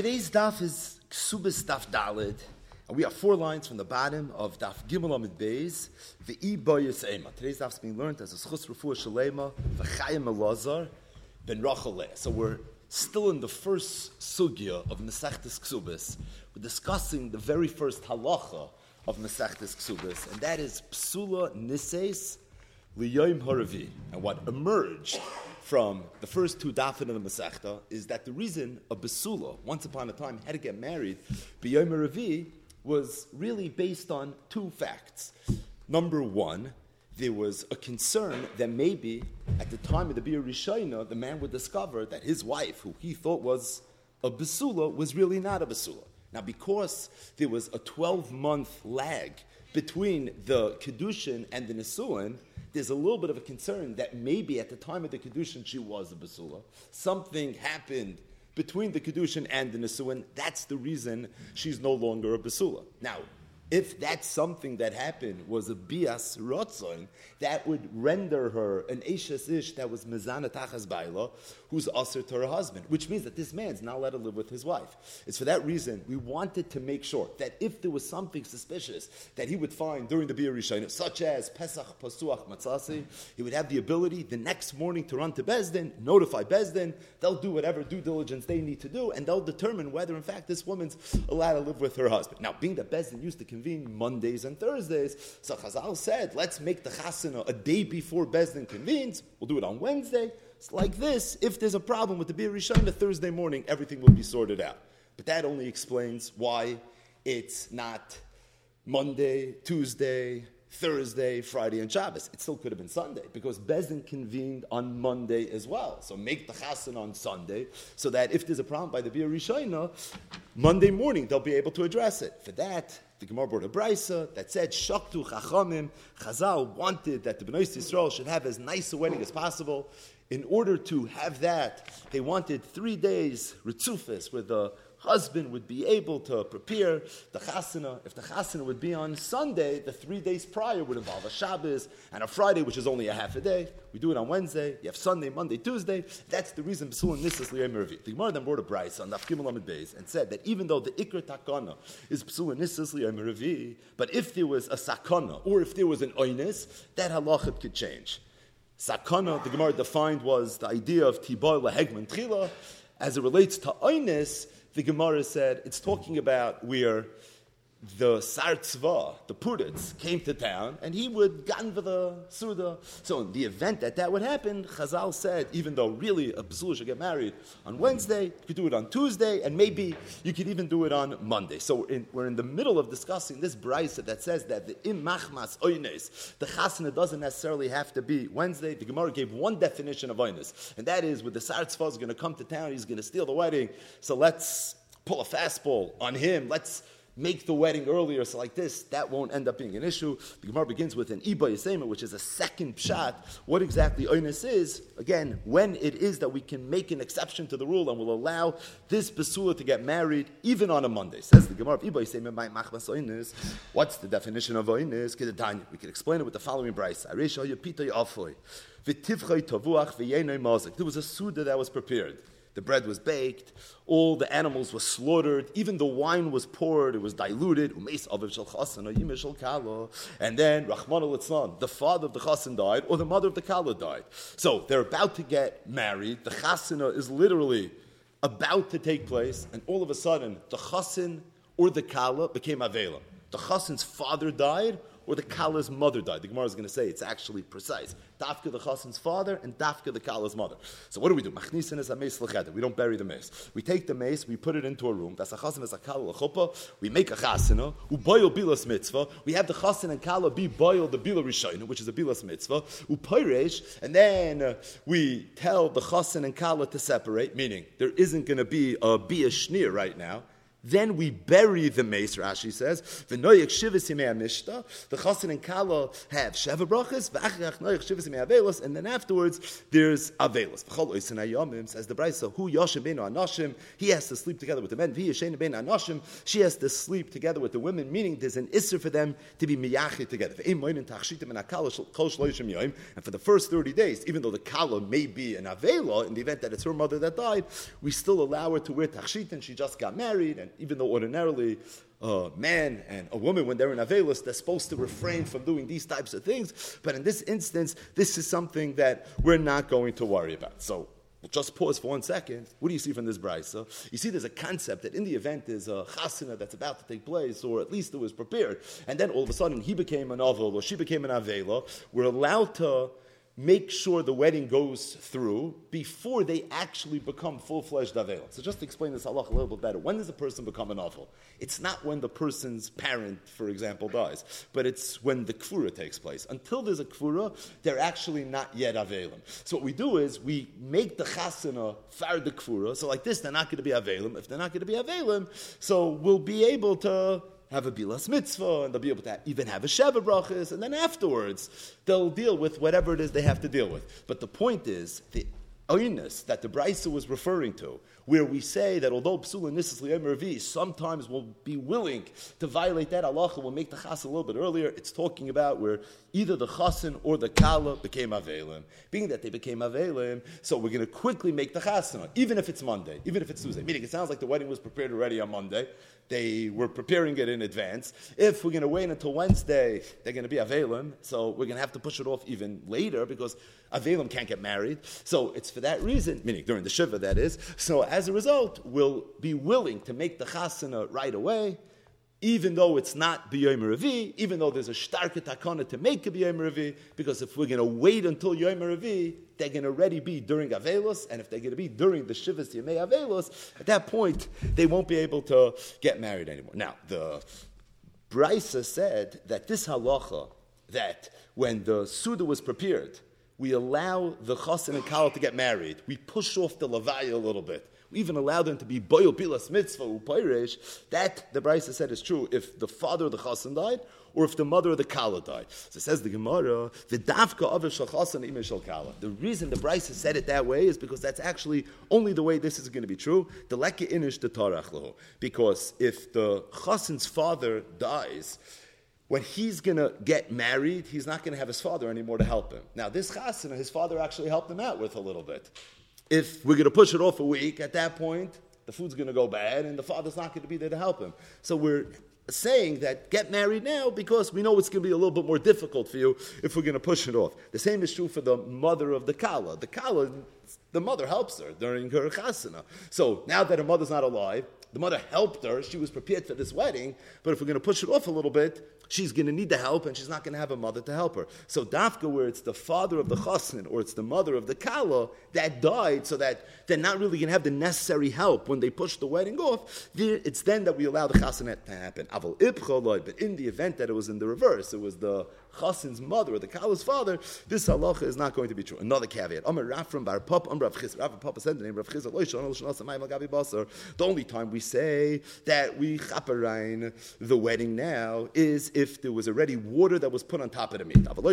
Today's daf is Ksubis Daf Dalid, and we have four lines from the bottom of Daf Gimel Amid Beis, V'i Boyes Ema. Today's daf is being learned as a Schus Refuah Shalema, V'chayim Elazar, Ben Rachel So we're still in the first sugya of Mesechtes Ksubis. We're discussing the very first halacha of Mesechtes Ksubis, and that is Psula Nises Liyoim Haravi. And what emerged from the first two dafin of the Masechta is that the reason a Basula, once upon a time, had to get married, B'yom Ravi, was really based on two facts. Number one, there was a concern that maybe at the time of the Bir Rishayna, the man would discover that his wife, who he thought was a Basula, was really not a Basula. Now, because there was a 12 month lag between the Kedushin and the Nisuin, there's a little bit of a concern that maybe at the time of the Kedushin she was a Basula. Something happened between the Kedushin and the Nisuin. That's the reason she's no longer a Basula. Now, if that something that happened was a bias rotzon, that would render her an Eshes Ish that was mezana tachas baila, who's usher to her husband, which means that this man's not allowed to live with his wife. It's for that reason we wanted to make sure that if there was something suspicious that he would find during the Rishayna, such as Pesach Pasuach Matzasi, he would have the ability the next morning to run to Bezdin, notify Bezdin, they'll do whatever due diligence they need to do, and they'll determine whether in fact this woman's allowed to live with her husband. Now, being that Bezdin used to convene Mondays and Thursdays. So Chazal said, let's make the chasana a day before Bezdin convenes. We'll do it on Wednesday. It's like this. If there's a problem with the Bir Rishon, the Thursday morning, everything will be sorted out. But that only explains why it's not Monday, Tuesday, Thursday, Friday, and Shabbos. It still could have been Sunday because Bezdin convened on Monday as well. So make the chasen on Sunday so that if there's a problem by the Bir Rishayna, Monday morning they'll be able to address it. For that, the Gemara brought a brisa that said Shaktu Chachamim. Chazal wanted that the Bnei Yisrael should have as nice a wedding as possible. In order to have that, they wanted three days ritzufis where the husband would be able to prepare the chasana. If the chasana would be on Sunday, the three days prior would involve a Shabbos and a Friday, which is only a half a day. We do it on Wednesday. You have Sunday, Monday, Tuesday. That's the reason Besul and Nisas Liyam The Gemara then brought a Bryce on Nafkim Lamed Beis and said that even though the Ikr Takana is Besul and Nisas but if there was a Sakana or if there was an Oinis, that halachah could change. Sakana, the Gemara defined was the idea of Tiboy Lahegman Trila. As it relates to Oinis, the Gemara said it's talking about where the Sartzva, the Puritz, came to town and he would ganva the Suda. So, in the event that that would happen, Chazal said, even though really a Basul should get married on Wednesday, you could do it on Tuesday, and maybe you could even do it on Monday. So, in, we're in the middle of discussing this brisa that says that the im machmas oines, the chasana doesn't necessarily have to be Wednesday. The Gemara gave one definition of oines, and that is with the Sartzva is going to come to town, he's going to steal the wedding. So, let's pull a fastball on him. Let's make the wedding earlier, so like this, that won't end up being an issue. The Gemara begins with an Iba Yisema, which is a second pshat. What exactly oinus is, again, when it is that we can make an exception to the rule and will allow this Basula to get married even on a Monday. Says the Gemara of Iba Yisema, my machmas oinus. What's the definition of oinus? We can explain it with the following price. There was a Suda that was prepared. The bread was baked, all the animals were slaughtered, even the wine was poured, it was diluted. And then, Rahman al the father of the chassan died, or the mother of the kala died. So they're about to get married. The chasana is literally about to take place, and all of a sudden, the chassan or the kala became avela. The chassan's father died, or the Kala's mother died. The Gemara is going to say it's actually precise. Dafka the Chasen's father and Dafka the Kala's mother. So what do we do? Machnisin is a mace We don't bury the mace. We take the mace, we put it into a room. That's a Chasen as a Kala chuppah. We make a Chasena. Uboil bilas mitzvah. We have the Chasen and Kala be boil the bila rishayna, which is a bilas mitzvah. Upayresh, and then uh, we tell the Chasen and Kala to separate. Meaning there isn't going to be a bia shnir right now Then we bury the mace, Rashi says. V'noyek shivas mishta. The chassan and kala have sheva brachas. V'achach noyek shivas avelos. And then afterwards, there's avelos. V'chol oisin hayomim, says the Brisa, who yoshem beinu anashim. He has to sleep together with the men. V'yashen beinu anashim. She has to sleep together with the women, meaning there's an isser for them to be miyachid together. And for the first 30 days, even though the kala may be an avela, in the event that it's her mother that died, we still allow her to wear tachshit, and she just got married, and even though ordinarily a man and a woman, when they're in Avelus, they're supposed to refrain from doing these types of things. But in this instance, this is something that we're not going to worry about. So we'll just pause for one second. What do you see from this brisa? You see, there's a concept that in the event there's a chasana that's about to take place, or at least it was prepared, and then all of a sudden he became an avel or she became an avela. We're allowed to make sure the wedding goes through before they actually become full-fledged Avela. So just to explain this halach a little bit better, when does a person become an Avel? It's not when the person's parent, for example, dies, but it's when the Kfura takes place. Until there's a Kfura, they're actually not yet Avelim. So what we do is we make the Chasana far the Kfura, so like this, they're not going to be Avelim. If they're not going to be Avelim, so we'll be able to have a bilas mitzvah, and they'll be able to even have a sheva brachas, and then afterwards they'll deal with whatever it is they have to deal with. But the point is the oinus that the brisa was referring to, where we say that although psula nisis li'emer sometimes will be willing to violate that halacha, will make the chas a little bit earlier. It's talking about where either the chasen or the kala became avelim. Being that they became avelim, so we're going to quickly make the chasana, even if it's Monday, even if it's Tuesday. Meaning, it sounds like the wedding was prepared already on Monday they were preparing it in advance. If we're going to wait until Wednesday, they're going to be Avelim, so we're going to have to push it off even later because Avelim can't get married. So it's for that reason, meaning during the Shiva, that is. So as a result, we'll be willing to make the Chasana right away even though it's not B'Yom Revi, even though there's a starke takana to make a B'Yom Revi, because if we're going to wait until Yom Revi, they're going to already be during Avelos, and if they're going to be during the Shivas Yemei Avelos, at that point, they won't be able to get married anymore. Now, the Brisa said that this halacha, that when the Suda was prepared, we allow the Chassan and Kala to get married. We push off the Levaya a little bit. We even allow them to be boil bilas mitzvah upayrish. That the Brisa said is true if the father of the chassan died or if the mother of the kala died. So it says the Gemara, the dafka of chassan imeshal kala. The reason the Brisa said it that way is because that's actually only the way this is going to be true. The leke inish the tarach Because if the chassan's father dies, when he's going to get married, he's not going to have his father anymore to help him. Now, this chassan, his father actually helped him out with a little bit if we're going to push it off a week, at that point, the food's going to go bad and the father's not going to be there to help him. So we're saying that get married now because we know it's going to be a little bit more difficult for you if we're going to push it off. The same is true for the mother of the Kala. The Kala, the mother helps her during her chasana. So now that her mother's not alive, the mother helped her. She was prepared for this wedding. But if we're going to push it off a little bit, she's going to need the help and she's not going to have a mother to help her. So Dafka, where it's the father of the chassan or it's the mother of the kala that died, so that they're not really going to have the necessary help when they push the wedding off, it's then that we allow the chassanet to happen. But in the event that it was in the reverse, it was the chassan's mother or the kala's father, this halacha is not going to be true. Another caveat. The only time we say that we chaperein the wedding now is if there was already water that was put on top of the meat. But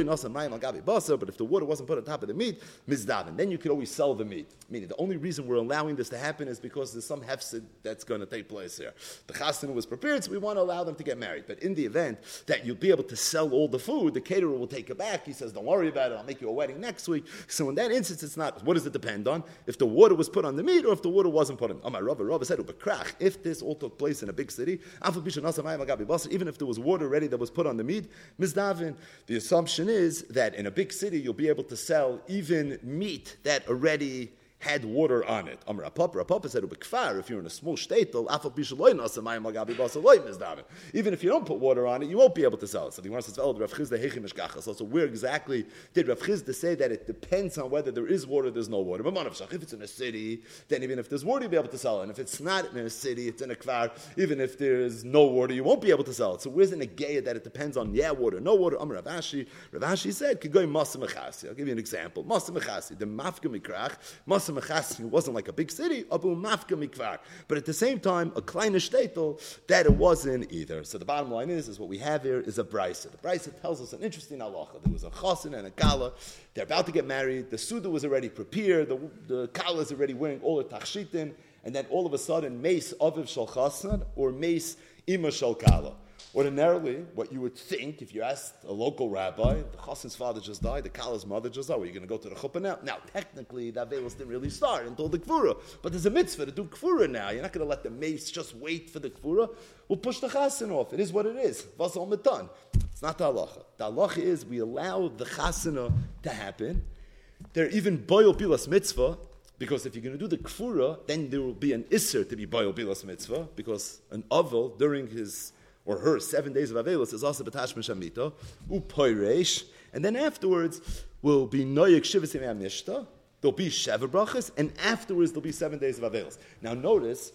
if the water wasn't put on top of the meat, mizdavin, then you could always sell the meat. Meaning the only reason we're allowing this to happen is because there's some hefsid that's going to take place here. The chassan was prepared, so we want to allow them to get married. But in the event that you'll be able to sell all the food, the caterer will take it back. He says, Don't worry about it, I'll make you a wedding next week. So in that instance, it's not. What does it depend on? If the water was put on the meat or if the water wasn't put on. Oh, my Rabbi, Rabbi said, if this all took place in a big city, even if there was water ready that was put on the meat, mizdavin, the assumption is that in a big city, you'll be able to sell even meat that already had water on it. Amr Rav Papa, Rapapa said, if you're in a small state, even if you don't put water on it, you won't be able to sell it. So the Gemara says, so, so where exactly did Rav Chizda say that it depends on whether there is water, there's no water? If it's in a city, then even if there's water, you'll be able to sell it. And if it's not in a city, it's in a kvar, even if there's no water, you won't be able to sell it. So where's the negaya that it depends on, yeah, water, no water? Amr Rav Ashi, Ravashi said, I'll give you an example. Masa the mafka mikrach, Mechasmi wasn't like a big city, Abu Mafka Mikvar. But at the same time, a kleiner shtetl, that it wasn't either. So the bottom line is, is what we have here is a brisa. The brisa tells us an interesting halacha. There was a chasen and a kala. They're about to get married. The suda was already prepared. The, the kala is already wearing all the tachshitin. And then all of a sudden, mace aviv shal chasen or mace ima shal kala. Ordinarily, what you would think, if you asked a local rabbi, the chassan's father just died, the kala's mother just died, are you going to go to the chuppah now? Now, technically, that velos didn't really start until the kfura, but there's a mitzvah to do kfura now. You're not going to let the mace just wait for the kfura. We'll push the chassan off. It is what it is. Vasal metan. It's not the halacha. The halacha is we allow the chasana to happen. There even boil pilas mitzvah, because if you're going to do the kfura, then there will be an isser to be boil pilas mitzvah, because an avel during his or her seven days of Avelis is also Batash Meshamita, Upoiresh, and then afterwards will be Noyek Shivasim Amishta, there'll be Sheva Brachas, and afterwards there'll be seven days of Avelis. Now notice,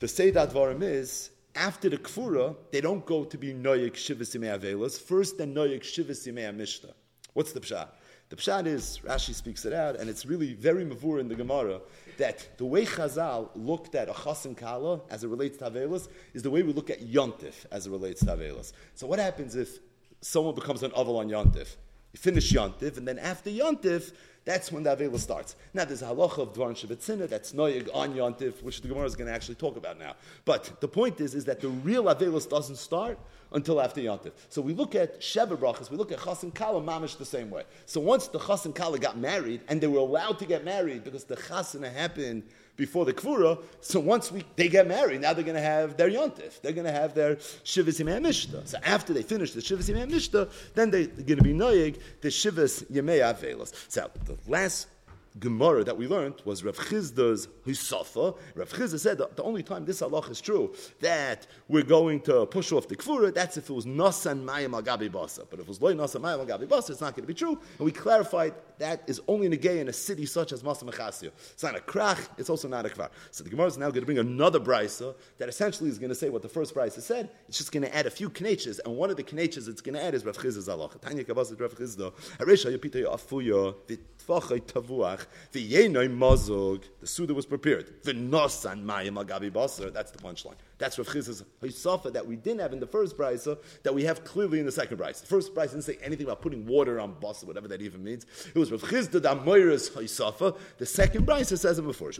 the Seidat Varim is, after the Kfura, they don't go to be Noyek Shivasim Avelis, first then Noyek Shivasim Amishta. What's the Pshat? The pshat is, Rashi speaks it out, and it's really very mavur in the Gemara, that the way Chazal looked at a kala as it relates to Avelis is the way we look at Yontif as it relates to Avelis. So what happens if someone becomes an Aval on Yontif? You finish Yontif, and then after Yontif, that's when the Avela starts. Now, there's a halacha of Dvaran Shabbatzina that's Noyeg on Yontif, which the Gemara is going to actually talk about now. But the point is, is that the real Avelis doesn't start until after Yontif. So we look at Sheva Brachas, we look at Chas and Kala Mamish the same way. So once the Chas and Kala got married, and they were allowed to get married because the Chasana happened before the Kvura, so once we, they get married, now they're going to have their Yontif. They're going to have their Shivas Yimei Mishta. So after they finish the Shivas Yimei Mishta, then they're going to be Noyeg, the Shivas Yimei Avelos. So the last Gemara that we learned was Rav Chizda's Hisafa. Rav Chizda said the only time this halach is true that we're going to push off the kfura, that's if it was Nasan Mayim Agabi Basa. But if it was Loy Nasan Mayim Agabi Basa, it's not going to be true. And we clarified that is only in a gay in a city such as Masa Mechasio. It's not a krach, it's also not a kvar. So the Gemara is now going to bring another brisa that essentially is going to say what the first brisa said. It's just going to add a few kneches, and one of the kneches it's going to add is Rav Chizda's halach. Tanya Kabas Rav Chizda. Tavuach Mazog. The Suda was prepared. V'nosan Mayim Agabi Basar. That's the punchline. That's Rav Chiz's Hisafa that we didn't have in the first brisa that we have clearly in the second brisa. The first brisa didn't say anything about putting water on basar, whatever that even means. It was Rav Chizda Damoiras Hisafa. The second brisa says it before.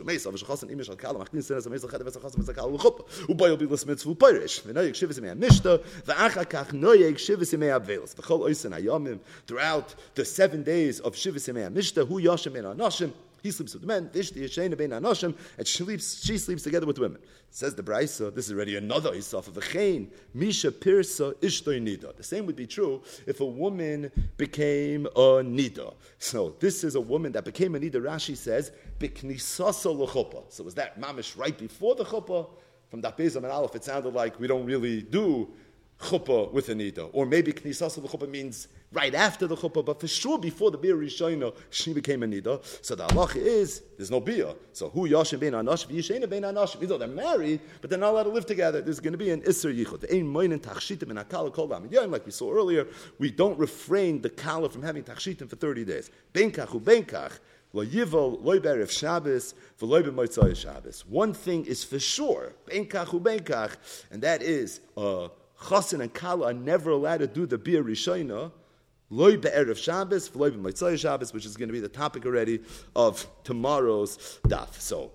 Throughout the seven days of Shivas Mishta Hu Yashem En Anashim he sleeps with men, Vishti Yeshena Bein Anoshim, and she sleeps, she sleeps together with women. Says the Brisa, this is already another Isaf of a Chain, Misha Pirsa Ishtoi Nida. The same would be true if a woman became a Nida. So this is a woman that became a Nida, Rashi says, Biknisasa L'chuppah. So was that mamish right before the chuppah? From that Bezam and Aleph, it sounded like we don't really do chuppah with a nida. Or maybe knisasa chuppah means right after the chuppah, but for sure before the beer rishayna, she became a nida. So the halacha is, there's no beer. So who yashim bein anashim, yishayna bein anashim. Even though they're married, but they're not allowed to live together, there's going to be an isser yichud. Ein moinin tachshitim and akala kol yom, like we saw earlier, we don't refrain the kala from having tachshitim for 30 days. Benkach berev Shabbos. One thing is for sure, and that is, uh, Chasin and Kala are never allowed to do the Bia Rishayna, Loy Be'erev Shabbos, Loy Be'motzai Shabbos, which is going to be the topic already of tomorrow's daf. So,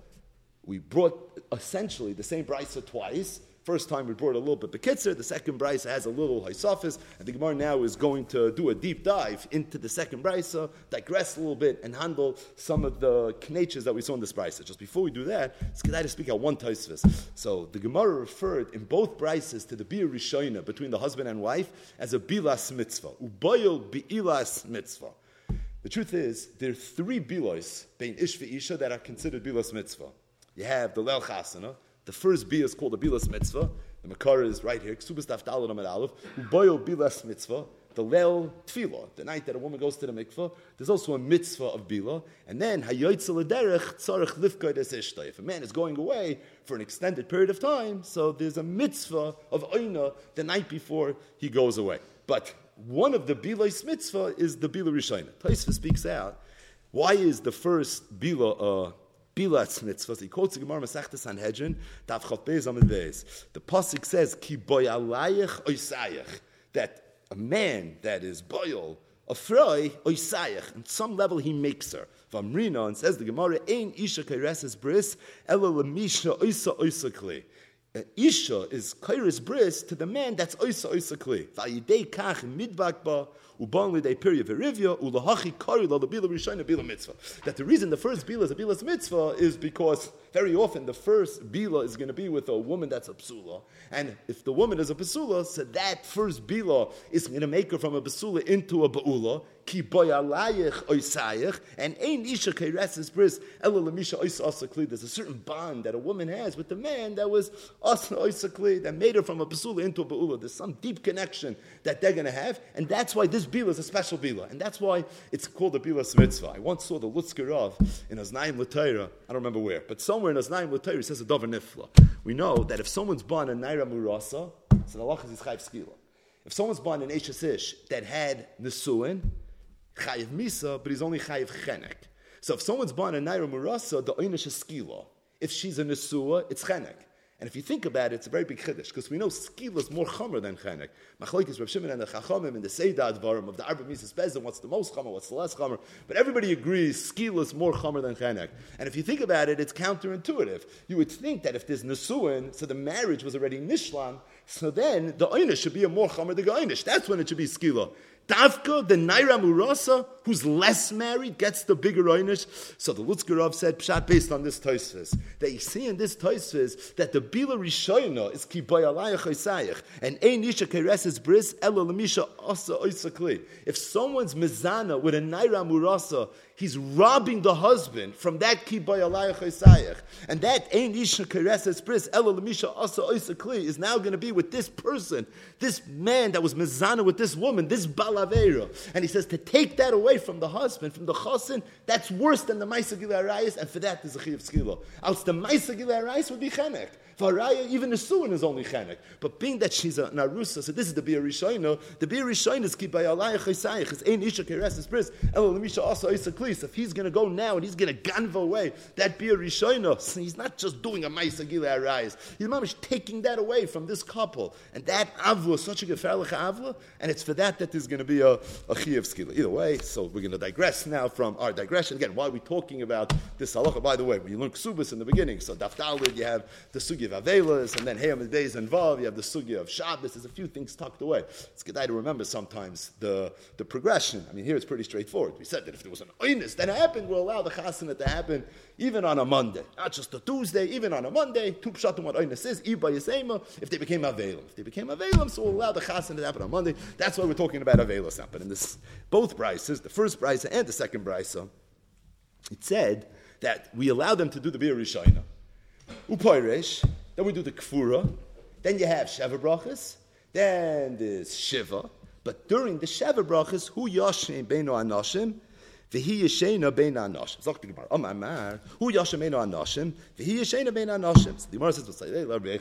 we brought essentially the same brisa twice, First time we brought a little bit Bekitzer, the second brisa has a little Haisafis, and the Gemara now is going to do a deep dive into the second brisa, digress a little bit, and handle some of the knetches that we saw in this brisa. Just before we do that, it's good to speak out one Taisvis. So the Gemara referred in both brises to the Bir Rishoina between the husband and wife as a Bilas mitzvah, Ubayel Bi'ilas mitzvah. The truth is, there are three bilos, bein ish isha, that are considered bilas mitzvah. You have the lel chasana, the first bia is called a bilas mitzvah. The makar is right here. Ksubas daf dalad aleph. Uboyo bilas mitzvah. The leil tefillah, the night that a woman goes to the mikvah. There's also a mitzvah of bila. And then hayoytzel derech tzarech lifkoid es If a man is going away for an extended period of time, so there's a mitzvah of oina the night before he goes away. But one of the bilas mitzvah is the bila rishayna. Taisva speaks out. Why is the first bila uh, Bilatz. He quotes the Gemara Masechta Sanhedrin, Tav Chav Beis Amid Beis. The pasuk says, Ki oisayich, that a man that is boil, a froy oisayich, on some level he makes her. Vamrina, and says the Gemara, Ein isha kaireses bris, elo lemisha oisa oisa. Uh, Isha is kairis bris to the man that's oisa oisa kli. Vayidei kach uban lidei verivya, ulahachi kari la bila rishayna bila mitzvah. That the reason the first bila is a bila's mitzvah is because very often the first bila is going to be with a woman that's a psula. And if the woman is a psula, so that first bila is going to make her from a psula into a ba'ula, ki oisayich, and ein isha kairesis bris, ela lemisha oisa. There's a certain bond that a woman has with the man that was that made her from a psula into a ba'ula. There's some deep connection that they're going to have, and that's why this bila is a special bila, and that's why it's called a bila mitzvah. I once saw the Lutzker Rav in Aznaim Latayra, I don't remember where, but somewhere in Latayra he says a davar nifla. We know that if someone's born a naira murasa, so the halach is chayv skila. If someone's born an ish that had nesuin, chayiv misa, but he's only chayiv chenek. So if someone's born a naira murasa, the oynish is skila. If she's a nesua, it's chenek. And if you think about it, it's a very big chiddush because we know skila is more chomer than chenek. Machlokes Rav Shimon and the Chachamim and the Seidah Dvarim of the Arba Mises Bezin, what's the most chomer, what's the less chomer. But everybody agrees skila is more chomer than chenek. And if you think about it, it's counterintuitive. You would think that if there's nesuin, so the marriage was already nishlan, so then the oynish should be a more chomer than the oynish. That's when it should be skila. Davka, the Naira Murasa, who's less married, gets the bigger einish. So the Lutzgerov said, Pshat, based on this Toisvis, that you see in this Toisvis that the Bila Rishoyna is Kibayalaya Chaysayach, and Ein Isha Kereses Bris, Elo Lemisha Asa Oisakli. If someone's mizana with a Naira Murasa, he's robbing the husband from that Kibayalaya Chaysayach. And that Ein Isha Kereses Bris, Elo Lemisha Asa Oisakli is now going to be with this person, this man that was mizana with this woman, this Balavera. And he says to take that away from the husband, from the chosin, that's worse than the Maisa Arayis, and for that there's a Chiv Skilo. Else the Maisa Arayis would be Chenek. For Araya, even Suin is only Chenek. But being that she's a Narusa, so this is the Bia Rishoino, the Bia Rishoino is keep by Alaya Chesayach, it's Ein Isha Keres Bris, Elo Lemisha also If he's going to go now and he's going to ganva away that Bia Rishoino, so he's not just doing a Maisa Arayis, he's mamish taking that away from this couple. And that Avla is such a Geferlich Avla, and it's for that that there's going to be a, a Chiyav Skila. Either way, so we're going to digress now from our digression. Again, why are we talking about this halacha? By the way, when you learn Ksubas in the beginning, so Daftalid, you have the Sugi of Avelas, and then Hayam and Vav, you have the Sugi of Shabbos. There's a few things tucked away. It's good to remember sometimes the, the progression. I mean, here it's pretty straightforward. We said that if there was an oinus that happened, we'll allow the chasana to happen even on a Monday, not just a Tuesday, even on a Monday. Two pshatim what iba yisema, if they became avelim. If they became avelim, so we'll allow the chasana to happen on Monday. That's why we're talking about avelos now. But in this, both brises, the first brisa and the second brisa, it said that we allow them to do the bir rishayna. Upoirish, then we do the kfura, then you have sheva brachas, then there's shiva, but during the sheva brachas, who yashem beino anoshim, V'hi yeshena bein anoshim. Zok the Gemara. Omar Mar. Hu yashem bein anoshim. V'hi yeshena bein anoshim. So The Gemara says,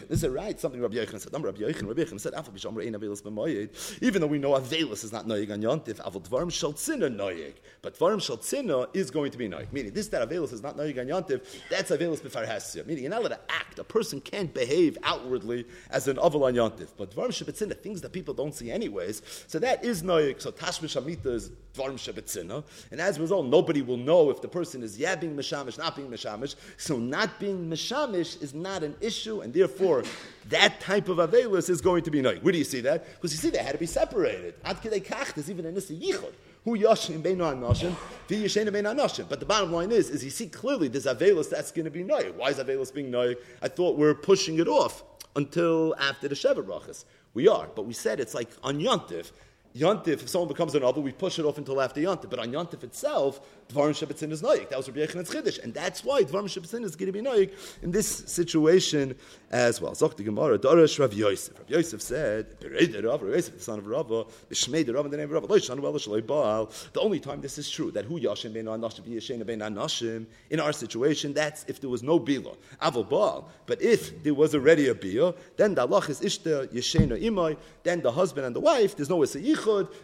"This is right." Something Rabbi Yochanan said. Rabbi Yochanan. Rabbi Yochanan said, "Afal b'shamra ein avelis b'moyed." Even though we know avelis is not noyig on yontif, aval dvarim shal tzina noyig. But dvarim shal tzina is going to be noyig. Meaning this that avelis is not noyig on yontif. That's avelis b'far hasya. Meaning you're not allowed to act. A person can't behave outwardly as an aval on yontif. But dvarim shabetzina, things that people don't see anyways. So that is noyig. So tashmish amita is dvarim shabetzina. And as a result, nobody will know if the person is yeah being mishamish, not being mishamish. So not being mishamish is not an issue, and therefore that type of avelus is going to be no. Where do you see that? Because you see they had to be separated. Ad kidei kach, there's even a nisa yichud. Who. But the bottom line is, is you see clearly there's avelus that's going to be noy. Why is avelus being noy? I thought we're pushing it off until after the Sheva brachas. We are, but we said it's like on Yontif. Yontif, if someone becomes an Abu, we push it off until after Yontif. But on Yontif itself, Dvarim Shabbatzin is Noik. That was Rabbi Yechan's Chiddush. And that's why Dvarim Shabbatzin is going to be Noik in this situation as well. Zok the Gemara, Darash Rav Yosef. Rav Yosef said, Bereid Rav, Rav Yosef, the son of Rava, B'shmei the Rav the name of Rava, Shanu El Shaloi Baal. The only time this is true, that Hu Yashim Ben Anashim, Yashena Ben Anashim, in our situation, that's if there was no Bila, Aval Baal. But if there was already a Bila, then the Allah is Ishta, Yashena Imai, then the husband and the wife, there's no Issa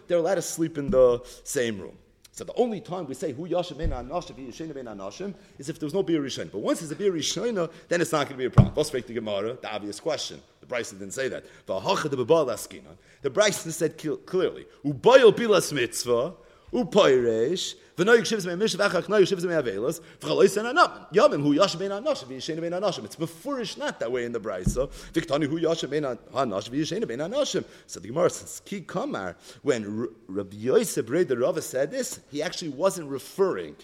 They're allowed to sleep in the same room. So the only time we say hu yashem ben anashim yishena ben anashim is if there's no beer rishon. But once there's a beer rishona, then it's not going to be a problem. Let's make the Gemara the obvious question. The Bryson didn't say that. The Bryson said clearly, ubayil bilas mitzvah upoiresh v'noyik shivs me mishav achach noyik shivs me avelos v'chaloy sen anam yamim hu yashem ben anashim v'yishena ben anashim. It's befurish not that way in the Brisa. Viktani hu yashem ben anashim v'yishena ben anashim. So the Gemara says ki kamar when Rabbi Yosef Rei Rava said this, he actually wasn't referring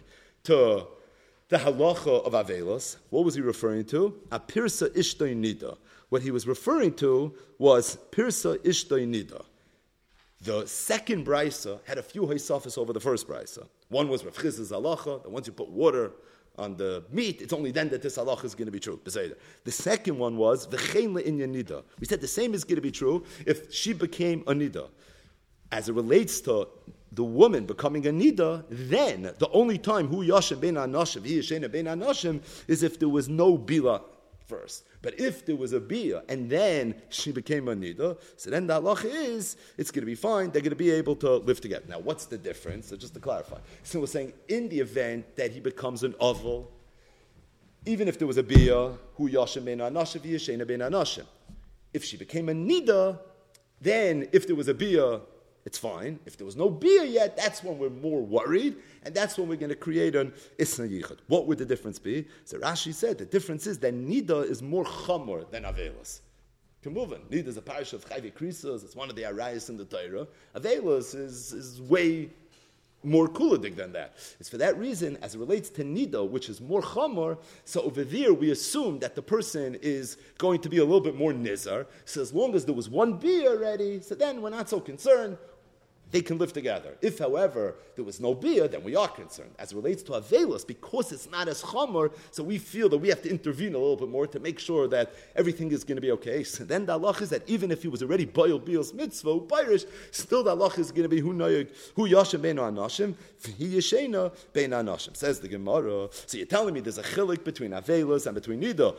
to the halacha of Avelos. What was he referring to? Apirsa ishtoy nida. What he was referring to was pirsa ishtoy nida. The second brisa had a few haisafis over the first brisa. One was Rav halacha, that once you put water on the meat, it's only then that this halacha is going to be true. The second one was v'chein le'inyan nida. We said the same is going to be true if she became a nida. As it relates to the woman becoming a nida, then the only time who yashem ben anashim, he ben anashim, is if there was no bila first. But if there was a bia and then she became a nida, so then the halach is it's going to be fine. They're going to be able to live together. Now, what's the difference? So just to clarify, so we're saying in the event that he becomes an oval, even if there was a bia, who yashem ben anashim, yashena ben anashim. If she became a nida, then if there was a bia, it's fine. If there was no beer yet, that's when we're more worried, and that's when we're going to create an isna yichud. What would the difference be? So Rashi said the difference is that nida is more chamor than avelos. Kemuvin. Nida is a parish of chayvi krisos. It's one of the arayas in the Torah. Avelos is, is way more kuladig than that. It's for that reason, as it relates to nida, which is more chamor, so over there we assume that the person is going to be a little bit more nizar. So as long as there was one beer already, so then we're not so concerned they can live together. If, however, there was no beer, then we are concerned. As it relates to Avelos, because it's not as chomer, so we feel that we have to intervene a little bit more to make sure that everything is going to be okay. So then the halach is that even if he was already boiled Beal's mitzvah, Bayrish, still the halach is going to be hu noyeg, hu yashem ben anashim, he yeshena ben anashim. Says the Gemara. So you're telling me there's a chilik between Avelos and between Nida,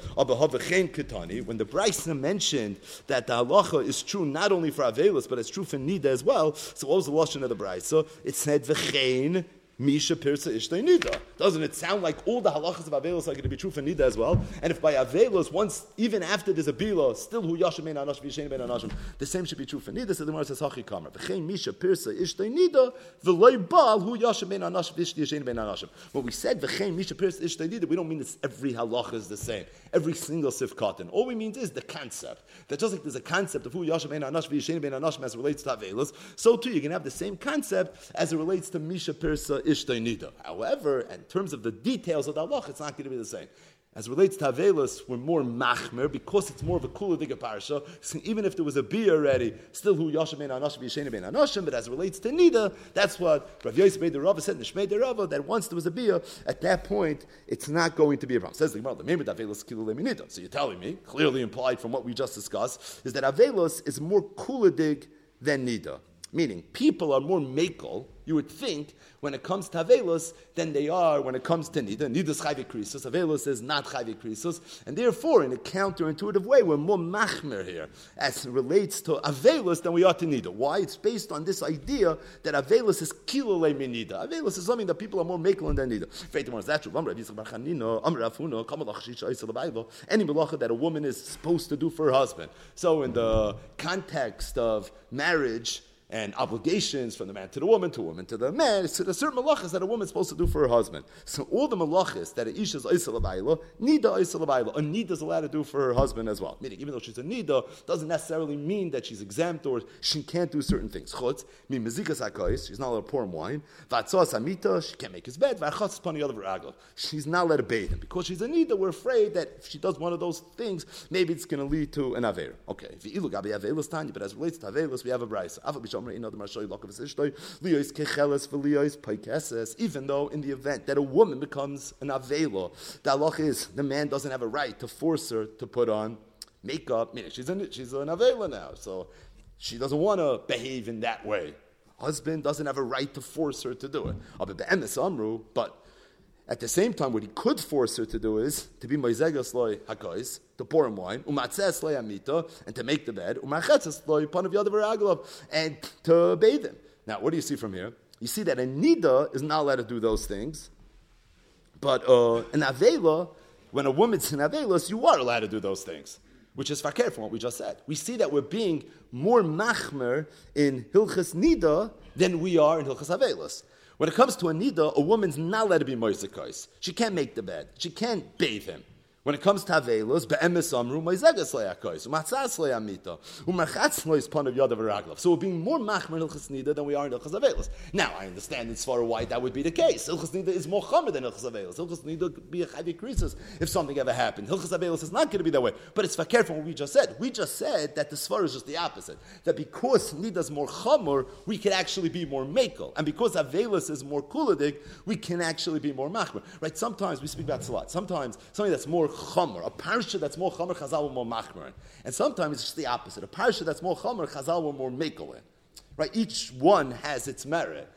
Ketani, when the Bryson mentioned that the halacha is true not only for Avelos, but it's true for Nida as well. So was the lashon of the brayso? It said v'chein Misha Pirsa Ishtay Nida. Doesn't it sound like all the halachas of Avelos are going to be true for Nida as well? And if by Avelos, once, even after there's a Bila, still Hu Yashim Ben Anash Vishen Ben Anashim, the same should be true for Nida. So the Gemara says, Hachi Kamer. V'chein Misha Pirsa Ishtay Nida, v'loy Baal Hu Yashim Ben Anash Vishen Ben Anashim. When we said V'chein Misha Pirsa Ishtay Nida, we don't mean that every halacha is the same. Every single sif cotton. All we mean is the concept. That just like there's a concept of Hu Yashim Ben Anash Vishen Ben Anashim as relates to Avelos, so too you can have the same concept as it relates to Misha Pirsa Ishtay Nida. However, in terms of the details of the halach, it's not going to be the same. As relates to Havelis, we're more machmer because it's more of a diga parsha. So even if there was a beer already, still who Yashem ben Anashim Yeshena ben Anashim. But as relates to Nida, that's what Rav Yosef the Rava said in the Rava that once there was a beer, at that point it's not going to be a problem. Says the Gemara, the name of Havelis kilu So you're telling me, clearly implied from what we just discussed, is that Havelis is more kula dig than Nida. Meaning, people are more makel, you would think, when it comes to Avelos than they are when it comes to Nida. Nida's Chayvik Krisus, Avelos is not Chayvik and therefore, in a counterintuitive way, we're more Machmer here as it relates to Avelos than we are to Nida. Why? It's based on this idea that Avelos is Kilole Nida. Avelos is something that people are more makel than Nida. That's true. Any malacha that a woman is supposed to do for her husband. So, in the context of marriage, and obligations from the man to the woman, to the woman to the man. It's a certain malachas that a woman's supposed to do for her husband. So all the malachas that a isha is isalabayla, nida isalabayla, a nida is allowed to do for her husband as well. Meaning, even though she's a nida, doesn't necessarily mean that she's exempt or she can't do certain things. Chutz, mean mezikas hakais, she's not allowed to pour him wine. Vatzos amita, she can't make his bed. Vachas pani other She's not allowed to bathe him because she's a nida. We're afraid that if she does one of those things, maybe it's going to lead to an aver. Okay, but as relates to avelos, we have a brayse even though in the event that a woman becomes an avela, the halach is the man doesn't have a right to force her to put on makeup. Meaning she's an, she's an avela now, so she doesn't want to behave in that way. Husband doesn't have a right to force her to do it. But at the same time, what he could force her to do is to be moizegas loy hakais, to pour him wine, umatzes loy amita, and to make the bed, umachetzes loy panav yadav and to bathe him. Now, what do you see from here? You see that a nida is not allowed to do those things, but uh, an avela, when a woman's in avelos, you are allowed to do those things, which is fakir from what we just said. We see that we're being more machmer in hilchas nida than we are in hilchas avelos. When it comes to a nida, a woman's not allowed to be moisekos. She can't make the bed. She can't bathe him. When it comes to Avelos, be'emes amru, moizeges le'akois, umatzas le'amita, umarchatz lois pon of yadav v'raglav. So we're being more machmer Ilchas Nida than we are in Ilchas Avelos. Now, I understand as far why that would be the case. Ilchas Nida is more chomer than Ilchas Avelos. Ilchas Nida could be a chavi krisis if something ever happened. Ilchas Avelos is not going to be that way. But it's fakir from what we just said. We just said that the Svar is just the opposite. That because Nida is more chomer, we can actually be more makel. And because Avelos is more kuladig, we can actually be more machmer. Right? Sometimes we speak about salat. Sometimes something that's more chomer, a parsha that's more chomer, chazal will more machmer. And sometimes it's just the opposite. A parsha that's more chomer, chazal will more makel in. Right? Each one has its merit.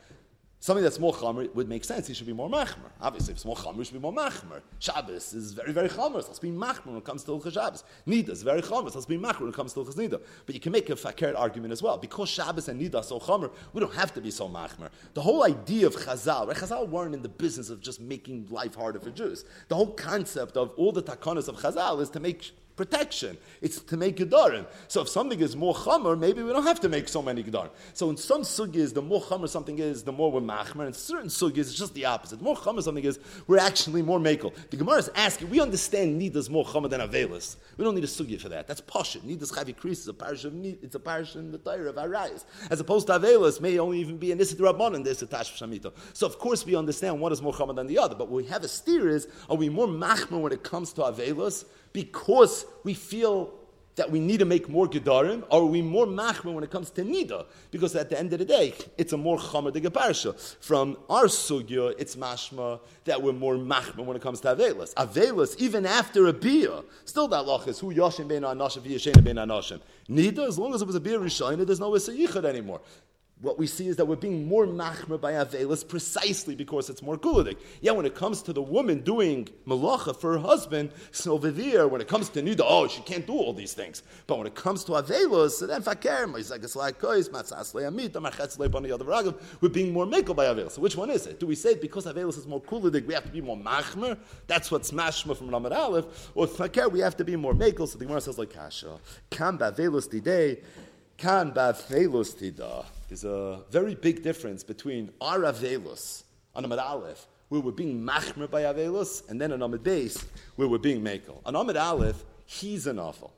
Something that's more chamer would make sense. He should be more machmer. Obviously, if it's more chamer, should be more machmer. Shabbos is very, very chamer. So let's be machmer when it comes to Hilchas Shabbos. Nida is very chamer. So let's be machmer when it comes to Hilchas Nida. But you can make a fakir argument as well. Because Shabbos and Nida are so chamer, we don't have to be so machmer. The whole idea of Chazal, right? Chazal weren't in the business of just making life harder for Jews. The whole concept of all the takanas of Chazal is to make protection. It's to make gedarim. So if something is more chamer, maybe we don't have to make so many gedarim. So in some sugis, the more chamer something is, the more we're machmer. In certain sugis, it's just the opposite. The more chamer something is, we're actually more makel. The Gemara is asking, we understand nidas more chamer than avelis. We don't need a sugi for that. That's poshut. Nidas chavi kris is a parish of need. It's a parish in the Torah of Arayas. As opposed to avelis, may only even be an isid rabban and this tash shamita. So of course we understand one is more chamer than the other. But we have a steer is, are we more machmer when it comes to avelis? Because we feel that we need to make more gedarim, or are we more machmer when it comes to nida? Because at the end of the day, it's a more chamer de parsha. From our sugya, it's mashma that we're more machmer when it comes to avelis. Avelis, even after a bia, still that loch is who yashim ben anashim v'yashena ben anashim. Nida, as long as it was a bia rishayna, there's no yichud anymore what we see is that we're being more machmer by Avelis precisely because it's more kuladik. Yeah, when it comes to the woman doing malacha for her husband, so there, when it comes to Nida, oh, she can't do all these things. But when it comes to Avelis, then we're being more makel by Avelis. So which one is it? Do we say because Avelis is more kuladik, we have to be more machmer? That's what's mashma from Ramad Aleph. Or fakir, we have to be more makel. So the Gemara says like Kasha, kam ba'Avelis today, kan ba'Avelis tida. There's a very big difference between our Avelus on Amid Aleph, where we're being machmer by Avelus, and then on Amid Beis, where we're being makel. On Amid Aleph, he's an Avel.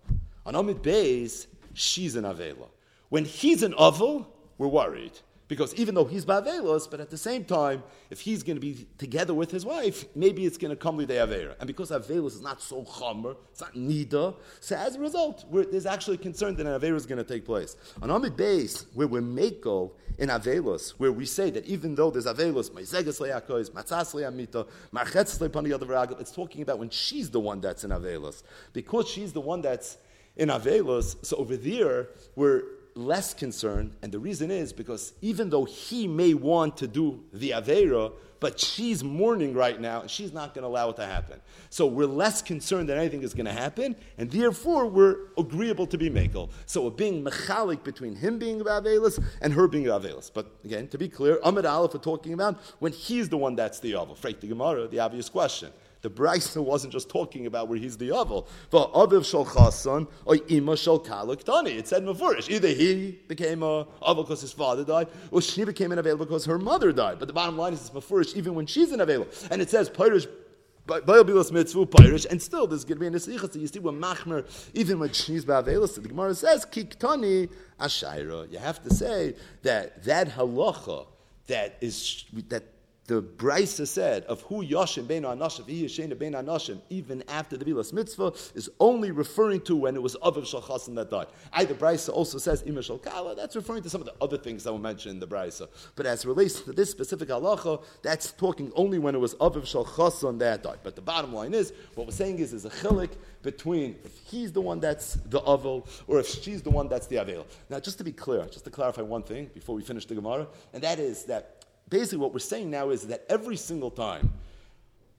On Amid Beis, she's an Avela. When he's an Avel, we're worried. Because even though he's Bavelos, but at the same time, if he's going to be together with his wife, maybe it's going to come with Avera. And because Avelos is not so Chomer, it's not Nida, so as a result, there's actually concern that an Avera is going to take place. On Amid Beis, where we're Mako in Avelos, where we say that even though there's Avelos, Maizegas Leakois, Matzas Leamita, Marchetz Leapani it's talking about when she's the one that's in Avelos. Because she's the one that's in Avelos, so over there, we're less concerned, and the reason is because even though he may want to do the Avera, but she's mourning right now, and she's not going to allow it to happen. So we're less concerned that anything is going to happen, and therefore we're agreeable to be Mekel. So we're being mechalik between him being Avelis and her being Avelis. But again, to be clear, Ahmed Aleph are talking about when he's the one that's the Avel. Freik the Gemara, the obvious question. The Brisa wasn't just talking about where he's the Avel. But Aviv Shal Chasan or Ima Shal Kalak It said Mefurish. Either he became a Avel because his father died, or she became an Avel because her mother died. But the bottom line is it's Mefurish even when she's an Avel. And it says Pirish Bilas Pirish, and still there's going to be an nesicha. So you see, we're machmer even when she's ba'avelis. The Gemara says kiktani ashaira. You have to say that that halacha that is that the Brisa said of who Yashim Ben Anashim, Yashena Ben Anashim, even after the Bilas Mitzvah, is only referring to when it was Aviv Shalchasim that died. Either Brisa also says Ima Kala, that's referring to some of the other things that were mentioned in the Brisa. But as relates to this specific halacha, that's talking only when it was Aviv Shalchasim that died. But the bottom line is, what we're saying is, is a chilik between if he's the one that's the Avil or if she's the one that's the Avil. Now, just to be clear, just to clarify one thing before we finish the Gemara, and that is that basically what we're saying now is that every single time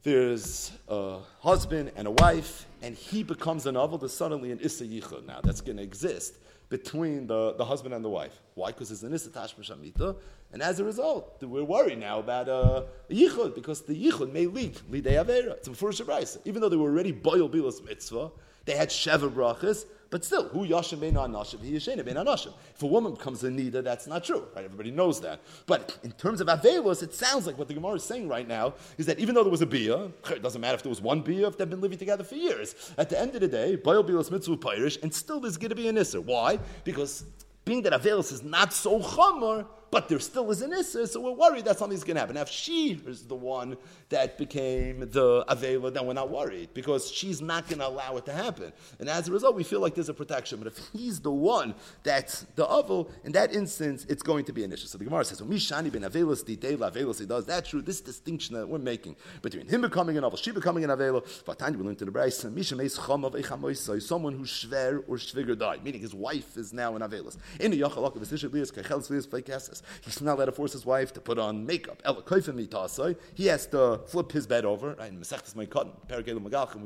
there's a husband and a wife, and he becomes an avil, there's suddenly an Issa Yichud now that's going to exist between the, the husband and the wife. Why? Because it's an Issa Tashma Shamita, and as a result, we're worried now about uh, a Yichud, because the Yichud may lead, Lidei Avera. It's a Mefurish Even though they were already Boil Bilas Mitzvah, they had Sheva Brachas, but still, who Yashim Bein Anashim, he Yashena Bein Anashim. If a woman becomes a Nida, that's not true, right? Everybody knows that. But in terms of Avelos, it sounds like what the Gemara is saying right now is that even though there was a Bia, it doesn't matter if there was one Bia, if they've been living together for years. At the end of the day, Baal Bilas Mitzvah Pirish, and still there's going to be an Isser. Why? Because being that Avelos is not so Chamor, but there still is an Issa, so we're worried that something's going to happen. Now, if she is the one that became the Avela, then we're not worried because she's not going to allow it to happen. And as a result, we feel like there's a protection. But if he's the one that's the Avel, in that instance, it's going to be an issue. So the Gemara says, Mishani ben Avelos detail Avelos, he does that true. This distinction that we're making between him becoming an Avel, she becoming an Avela, Vatani, we learned in the Bryce, Misha meis chamav echamoisai, someone who's shver or shviger died, meaning his wife is now an Avelos. In the Yachalak of Esisha Lias, Kachelis Lias, Fekesses. He's not allowed to force his wife to put on makeup. He has to flip his bed over. Right? We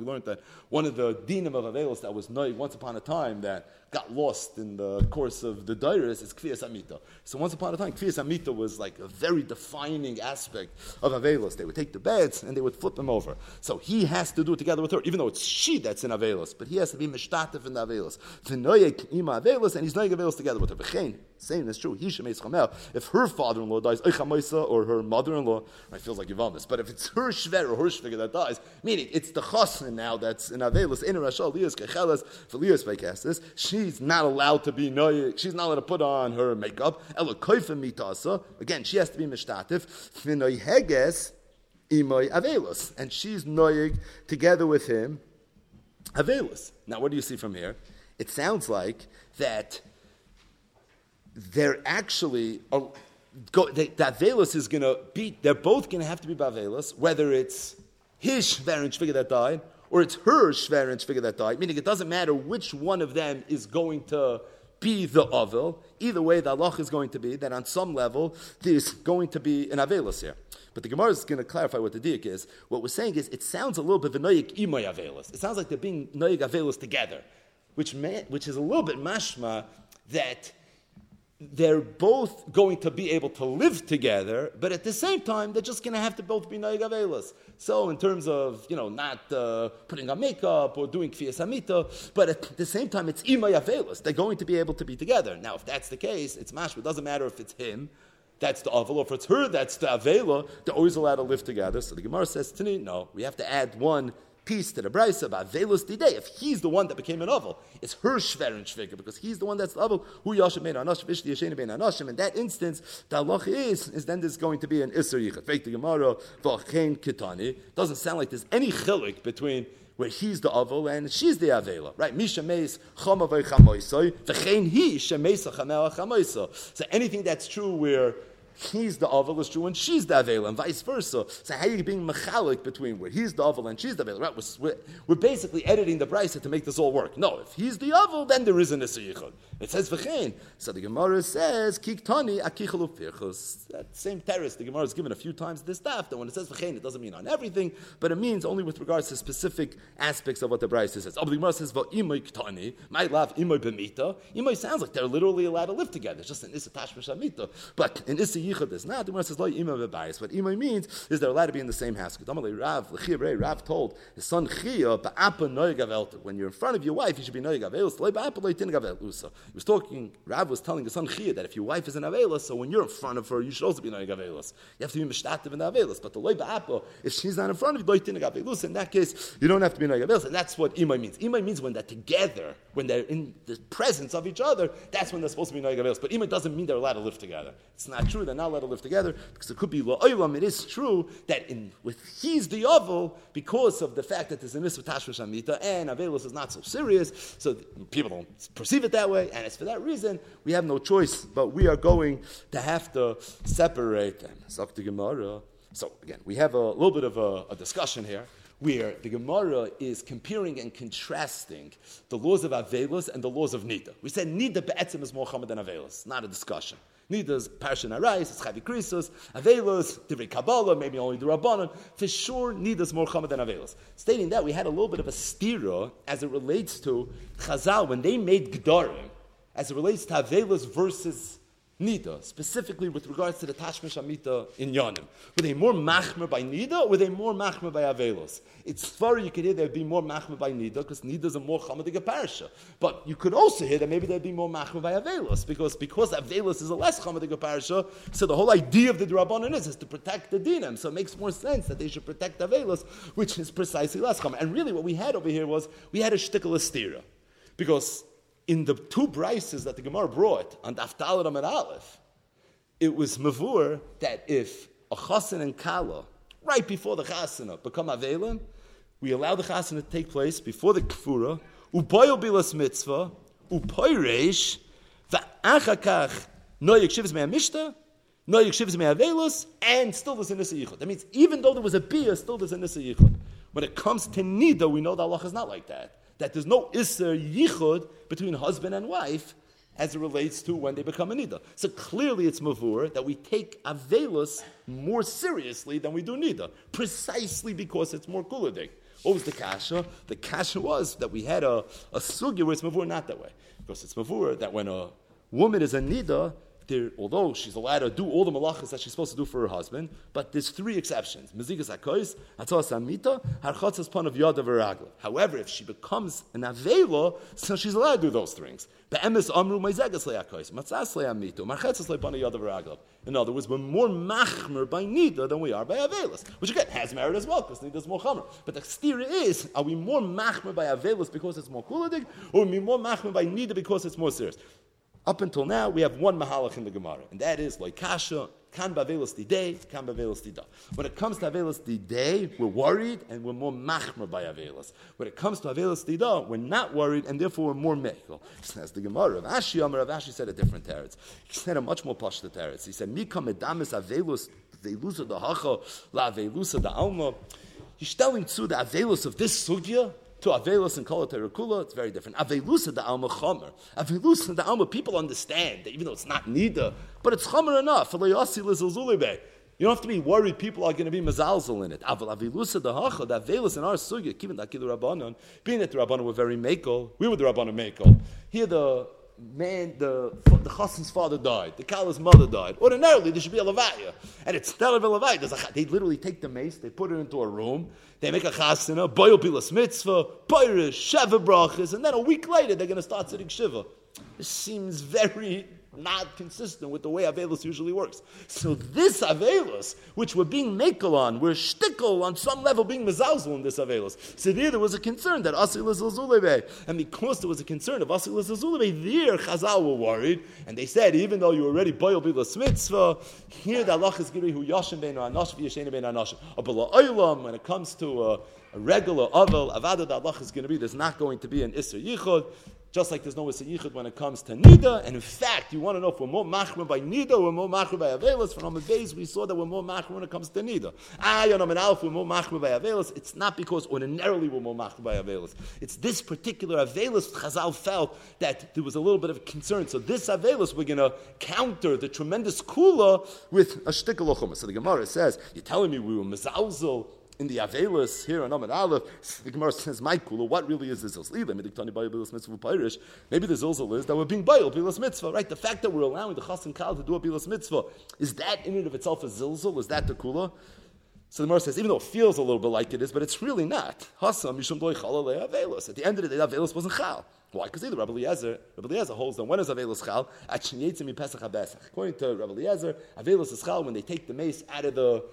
learned that one of the dinim of Avelos that was noig once upon a time that got lost in the course of the Dairis is Kfiyas Amita. So once upon a time, Kfiyas Amita was like a very defining aspect of Avelos. They would take the beds and they would flip them over. So he has to do it together with her, even though it's she that's in Avelos, but he has to be Mishtatif in the Avelos. Ima Avelos, and he's noig Avelos together with her. Same is true. He shemes Chamel. If her father-in-law dies, or her mother-in-law, I feels like Yivamis, but if it's her shver or her shviga that dies, meaning it's the chasna now that's in Avelis, in Rashal, Lias, Kechelas, Filias, Vekastis, she's not allowed to be noyik, she's not allowed to put on her makeup. Again, she has to be mishtatif. And she's noyik together with him, Avelis. Now, what do you see from here? It sounds like that they're actually are, go, they, that Velos is going to be. They're both going to have to be Bavelos, whether it's his Shver and Shviga that died or it's her Shver and Shviga that died. Meaning, it doesn't matter which one of them is going to be the Avil. Either way, the Allah is going to be that on some level there's going to be an Avelos here. But the Gemara is going to clarify what the diak is. What we're saying is, it sounds a little bit v'noyik imoy avelis. It sounds like they're being noyik avelis together, which may, which is a little bit mashma that they're both going to be able to live together, but at the same time, they're just going to have to both be Naigavelas. So, in terms of, you know, not uh, putting on makeup or doing Kfiyas Amita, but at the same time, it's Imayavelas. They're going to be able to be together. Now, if that's the case, it's mashma. It doesn't matter if it's him, that's the Avel, or if it's her, that's the Avela. They're always allowed to live together. So the Gemara says me, no, we have to add one piece to the Brisa about Velus Didei. If he's the one that became an Oval, it's her Shver and because he's the one that's the Oval, who Yashim Ben Anashim, Ishti Yashena Ben Anashim. In that instance, the Allah is, is then there's going to be an Isser Yichad. Fake the Gemara, V'achein Kitani. Doesn't sound like there's any chilik between where he's the Avel and she's the Avela, right? Misha meis chamavay chamoisoi, v'chein he shemeisa chamel chamoiso. So anything that's true where he's the Avel is true and she's the Avel, and vice versa. So how are you being mechalik between where he's the Avel and she's the Avel? Right? We're, we're, basically editing the Brisa to make this all work. No, if he's the Avel, then there is an Yichud. It says v'chein. So the Gemara says kiktani firchus. That same terrace the Gemara is given a few times this stuff. That when it says v'chein, it doesn't mean on everything, but it means only with regards to specific aspects of what the Brisa says. Oh, the Gemara says v'imoy ktani. My love imoy b'mita. Imoy sounds like they're literally allowed to live together. It's just an issa tashmish But in issa yichud is not. The Gemara says lo ima b'bayis. What ima means is they're allowed to be in the same house. Rav Rav told his son Chia. When you're in front of your wife, you should be lo tingavelusa. He was talking. Rav was telling his son Chia that if your wife is an avelis, so when you're in front of her, you should also be noygavelus. You have to be mishtativ in the avelis. But the lo ba'apa, if she's not in front of you, lo tingavelus. In that case, you don't have to be noygavelus, and that's what ima means. Ima means when they're together, when they're in the presence of each other. That's when they're supposed to be noygavelus. But ima doesn't mean they're allowed to live together. It's not true. They're not allowed to live together because it could be la'olam. It is true that in with he's the oval because of the fact that there's a mitzvah tashmish amita and avelus is not so serious, so people don't perceive it that way, and it's for that reason we have no choice, but we are going to have to separate them. So again, we have a little bit of a, a discussion here where the Gemara is comparing and contrasting the laws of Avelis and the laws of Nida. We said Nida Be'etzim is more Chama than Avelis. Not a discussion. Nida's Parshan Arais, Chavi Krisos, Avelos, Divrei Kabbalah, maybe only the Rabbanon. For sure, Nida's more Chama than Avelos. Stating that, we had a little bit of a stira as it relates to Chazal, when they made Gedarim, as it relates to Avelos versus Nida, specifically with regards to the Tashmish Amita in Yanim. Were they more machmer by Nida or were they more machmer by Avelos? It's far you could hear there'd be more machmer by Nida because Nida is a more Chamadig parsha. But you could also hear that maybe there'd be more machmer by Avelos because because Avelos is a less Chamadig parsha, so the whole idea of the Drabanan is, is to protect the Dinam. So it makes more sense that they should protect Avelos, which is precisely less Chama. And really what we had over here was we had a shtickle stira. Because in the two brises that the Gemara brought on Daftal Amar Aleph, it was mavur that if a chasen and kala, right before the chasana, become avelim, we allow the chasana to take place before the kfura, upoyo bilas mitzvah, upoyresh, va'achakach noyek shivs mea mishta, noyek shivs mea avelos, and still there's a nisa yichud. That means even though there was a bia, still there's a nisa yichud. When it comes to nida, we know that Allah is not like that that there's no Isser Yichud between husband and wife as it relates to when they become a Nida. So clearly it's Mavur that we take Avelus more seriously than we do Nida, precisely because it's more Kuladik. What was the kasha? The kasha was that we had a, a sugya where it's mavur not that way. Because it's mavur that when a woman is a nida, there, although she's allowed to do all the malachas that she's supposed to do for her husband, but there's three exceptions. Mezigas akois, atos amita, harchatzas pon of veragla. However, if she becomes an avela, so she's allowed to do those things. Be'emes amru meizegas le'akois, matzas le'amitu, marchetzas le'pon of veragla. In other words, we're more machmer by nida than we are by avelas, which again has merit as well, because nida is more chamer. But the steer is, are we more machmer by avelas because it's more kuladig, or are we more machmer by nida because it's more serious? Up until now, we have one mahalach in the Gemara, and that is like kasha, kan bavelos day, kan bavelos da. When it comes to avelos day, we're worried and we're more machmer by avelos. When it comes to avelos da, we're not worried and therefore we're more mekel. Says the Gemara. Rav Ashi Amar, Rav Ashi said a different teretz. He said a much more pashta teretz. He said, "Mika medamis avelos velusa da hacha la velusa da alma." He's telling to the avelos of this sugya to Avelus and Kol Terakula, it's very different. Avelusa the Alma Chomer. Avelusa the Alma, people understand that even though it's not Nida, but it's Chomer enough. You don't have to be worried people are going to be mazalzel in it. Avilusa the hacha, the avelus in our sugya, given that rabbanon, being that the rabbanon were very makel, we were the rabbanon makel. Here the man, the the chassan's father died, the kala's mother died. Ordinarily, there should be a levaya, and it's not a levaya. They literally take the mace, they put it into a room, they make a chasana, boil pilas mitzvah, pirish, sheva brachas, and then a week later they're going to start sitting shiva. This seems very not consistent with the way Avelus usually works. So this Avelus, which we're being makel on, we're shtickle on some level being mezalzel in this Avelus. So there, there was a concern that Asil is And because there was a concern of Asil is there Chazal were worried, and they said, even though you already boil bilas mitzvah, here the Allah is giving who yashim ben anash v'yashen ben anash. A bala'ilam when it comes to a, a regular avel, avada the Allah is going to be, there's not going to be an Isra Yichud. Just like there's no Yichud when it comes to Nida, and in fact, you want to know if we're more machmer by Nida or more machmer by Avelis. From the days we saw that we're more machmer when it comes to Nida. Ah, you know, we're more machmer by Avelis. It's not because ordinarily we're more machmer by Avelis. It's this particular Avelis Chazal felt that there was a little bit of concern. So this Avelis, we're going to counter the tremendous kula with a shtickal So the Gemara says, you're telling me we were mezalzel in the Avelis here on Amid Aleph, the Gemara says, "My kula, what really is this zilzal? Maybe the zilzal is that we're being bayil bilas mitzvah, right? The fact that we're allowing the chas and kal to do a bilas mitzvah is that in and of itself a zilzal? Is that the kula? So the Gemara says, even though it feels a little bit like it is, but it's really not. Hasam mishum. At the end of the day, Avelis wasn't chal. Why? Because either Rabbi Eliezer, Rabbi Eliezer holds that when is Avelis chal? According to Rabbi Eliezer, Avelis is chal when they take the mace out of the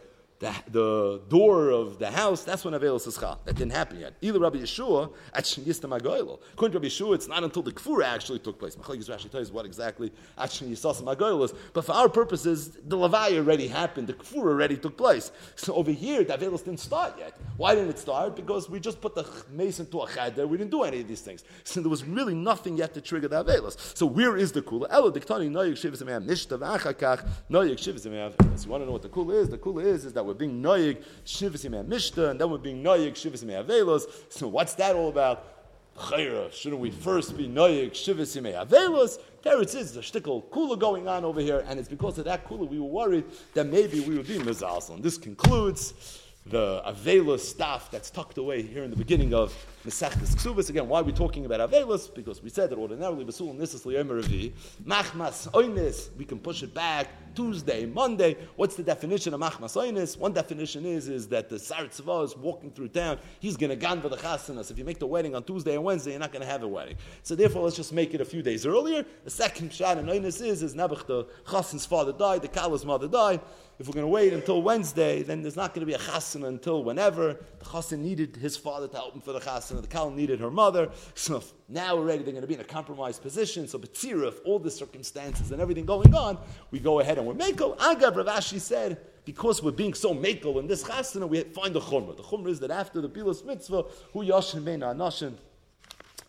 the, the door of the house, that's when Avelis is chal. That didn't happen yet. Either Rabbi Yeshua, at Shinyista Magoilo. According to Rabbi Yeshua, it's not until the Kfura actually took place. Machlekes Rashi tells you what exactly at Shinyista Magoilo is. But for our purposes, the Levaya already happened. The Kfura already took place. So over here, the Avelis didn't start yet. Why didn't it start? Because we just put the mason to a cheder. We didn't do any of these things. So there was really nothing yet to trigger the Avelis. So where is the Kula? Elo diktani noyik shivas nishtav achakach noyik shivas You want to know what the Kula is? The Kula is, is that we're being noyig shivas mishta, and then we're being noyig shivas avelos. So what's that all about? Chayra, shouldn't we first be noyig shivas avelos? Teretz is the shtickle kula going on over here, and it's because of that kula we were worried that maybe we would be mizalsel. And this concludes the Avelos stuff that's tucked away here in the beginning of Again, why are we talking about Avelos? Because we said that ordinarily Basul Nisis Liyomer Revi, Machmas Oinis, we can push it back Tuesday, Monday. What's the definition of Machmas Oinis? One definition is, is that the Sarat is walking through town, he's going to gan for the chasanas. If you make the wedding on Tuesday and Wednesday, you're not going to have a wedding. So therefore, let's just make it a few days earlier. The second shot in Oinis is, is Nebuch, the chasan's father died, the Kala's mother died. If we're going to wait until Wednesday, then there's not going to be a chasen until whenever. The chasen needed his father to help him for the chasen, the kal needed her mother. So now already they're going to be in a compromised position. So Betzira, if all the circumstances and everything going on, we go ahead and we're mako. Agav Rav Ashi said, because we're being so makel in this chasana, we find the chumrah. The chumrah is that after the bilas mitzvah, hu yashin bein anashin,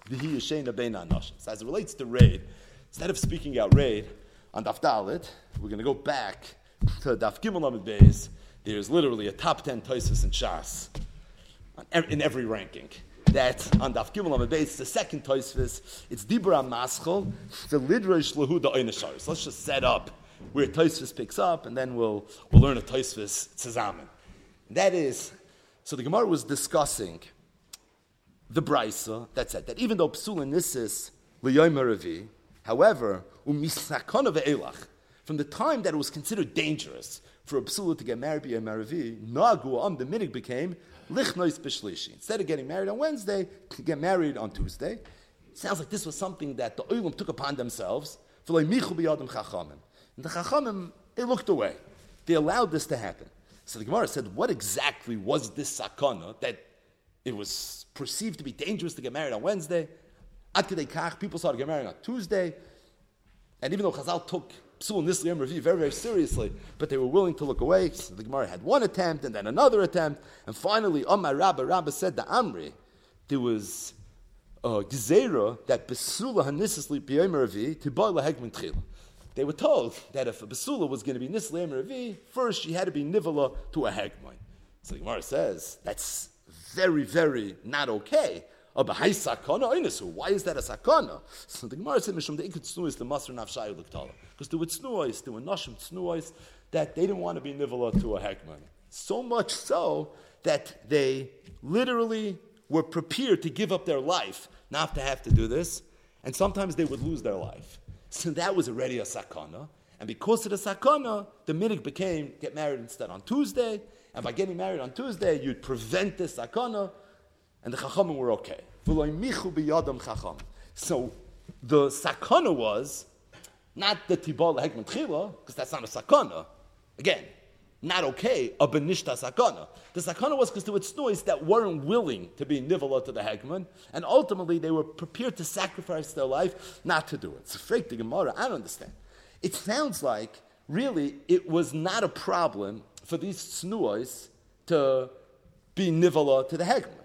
v'hi yashena bein anashin. So as it relates to raid, instead of speaking out raid on Daftalit, we're going to go back to Daf Gimel Amid Beis, there's literally a top 10 Toisus in Shas in every ranking. That on Daf Gimel Amid Beis, the second Toisus, it's Dibra Maschel, the Lidrash Lehuda Oinasharis. Let's just set up where Toisus picks up, and then we'll, we'll learn a Toisus Tzazamen. That is, so the Gemara was discussing the Brisa that said that even though Psul and Nisis, however, umisakona from the time that it was considered dangerous for a psula to get married by a maravi, nagu am the minig became lichnois. Instead of getting married on Wednesday, get married on Tuesday. Sounds like this was something that the Oilam took upon themselves. And the Chachamim, they looked away. They allowed this to happen. So the Gemara said, what exactly was this sakana that it was perceived to be dangerous to get married on Wednesday? Ad people started getting married on Tuesday. And even though Chazal took Psul Nisli review very, very seriously, but they were willing to look away. So the Gemara had one attempt and then another attempt, and finally, Omar Rabba, Rabba said to Amri, there was a gezerah that Besula Hanisisli Revi to Boy Tchila. They were told that if a Besula was going to be Nisli Revi, first she had to be Nivala to a Hegman. So the Gemara says, that's very, very not okay. Why is that a sakana? So the Gemara said, "Mishum the ikut is the master nafshayu l'ktala." Because there were tznuos, there were nashim tznuos that they didn't want to be nivala to a hekman. So much so that they literally were prepared to give up their life not to have to do this, and sometimes they would lose their life. So that was already a sakana. And because of the sakana, the minig became get married instead on Tuesday, and by getting married on Tuesday, you'd prevent the sakana and the Chachamim were okay. So the sakana was not the tibal hekman tchila, because that's not a sakana. Again, not okay, a benishta sakana. The sakana was because there were tznois that weren't willing to be nivala to the hegman, and ultimately they were prepared to sacrifice their life not to do it. So, freak the Gemara, I don't understand. It sounds like really it was not a problem for these tznois to be nivala to the hegman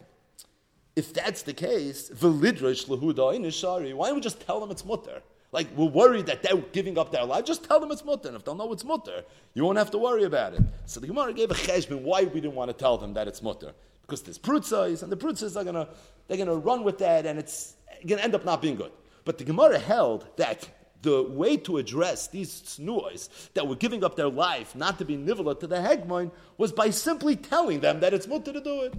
if that's the case, why don't we just tell them it's mutter? Like, we're worried that they're giving up their life. Just tell them it's mutter. And if they'll know it's mutter, you won't have to worry about it. So the Gemara gave a cheshbon why we didn't want to tell them that it's mutter. Because there's prutzais, and the prutzais are to they're gonna run with that, and it's to end up not being good. But the Gemara held that the way to address these tznuos that were giving up their life not to be nivela to the hegmoin was by simply telling them that it's mutter to do it.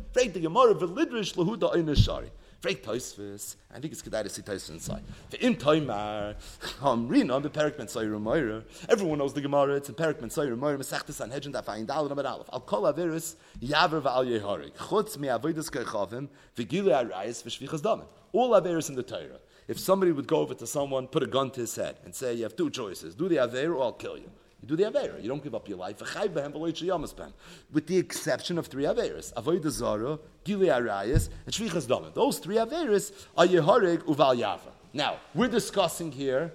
Freit Toisvis, I think it's kedai to see Toisvis inside. For In Toimar, Amrina, the Perik Ben Sayir Moira. Everyone knows the Gemara. It's in Perik Ben Sayir Moira. Maseches Sanhedrin Daf Ayin Dalad Amar Aleph. Al Kol Averus Yaver V'Al Yeharik. Chutz Mi Avodas Kechavim V'Gilei Arayis V'Shvichas Damen. All Averus in the Torah if somebody would go over to someone, put a gun to his head, and say, You have two choices do the Aver or I'll kill you. You do the Avera. You don't give up your life. With the exception of three Averas Avodah Zara, Gili Arayas, and Shvichas Daman. Those three Averas are Yehorig Uval Yava. Now, we're discussing here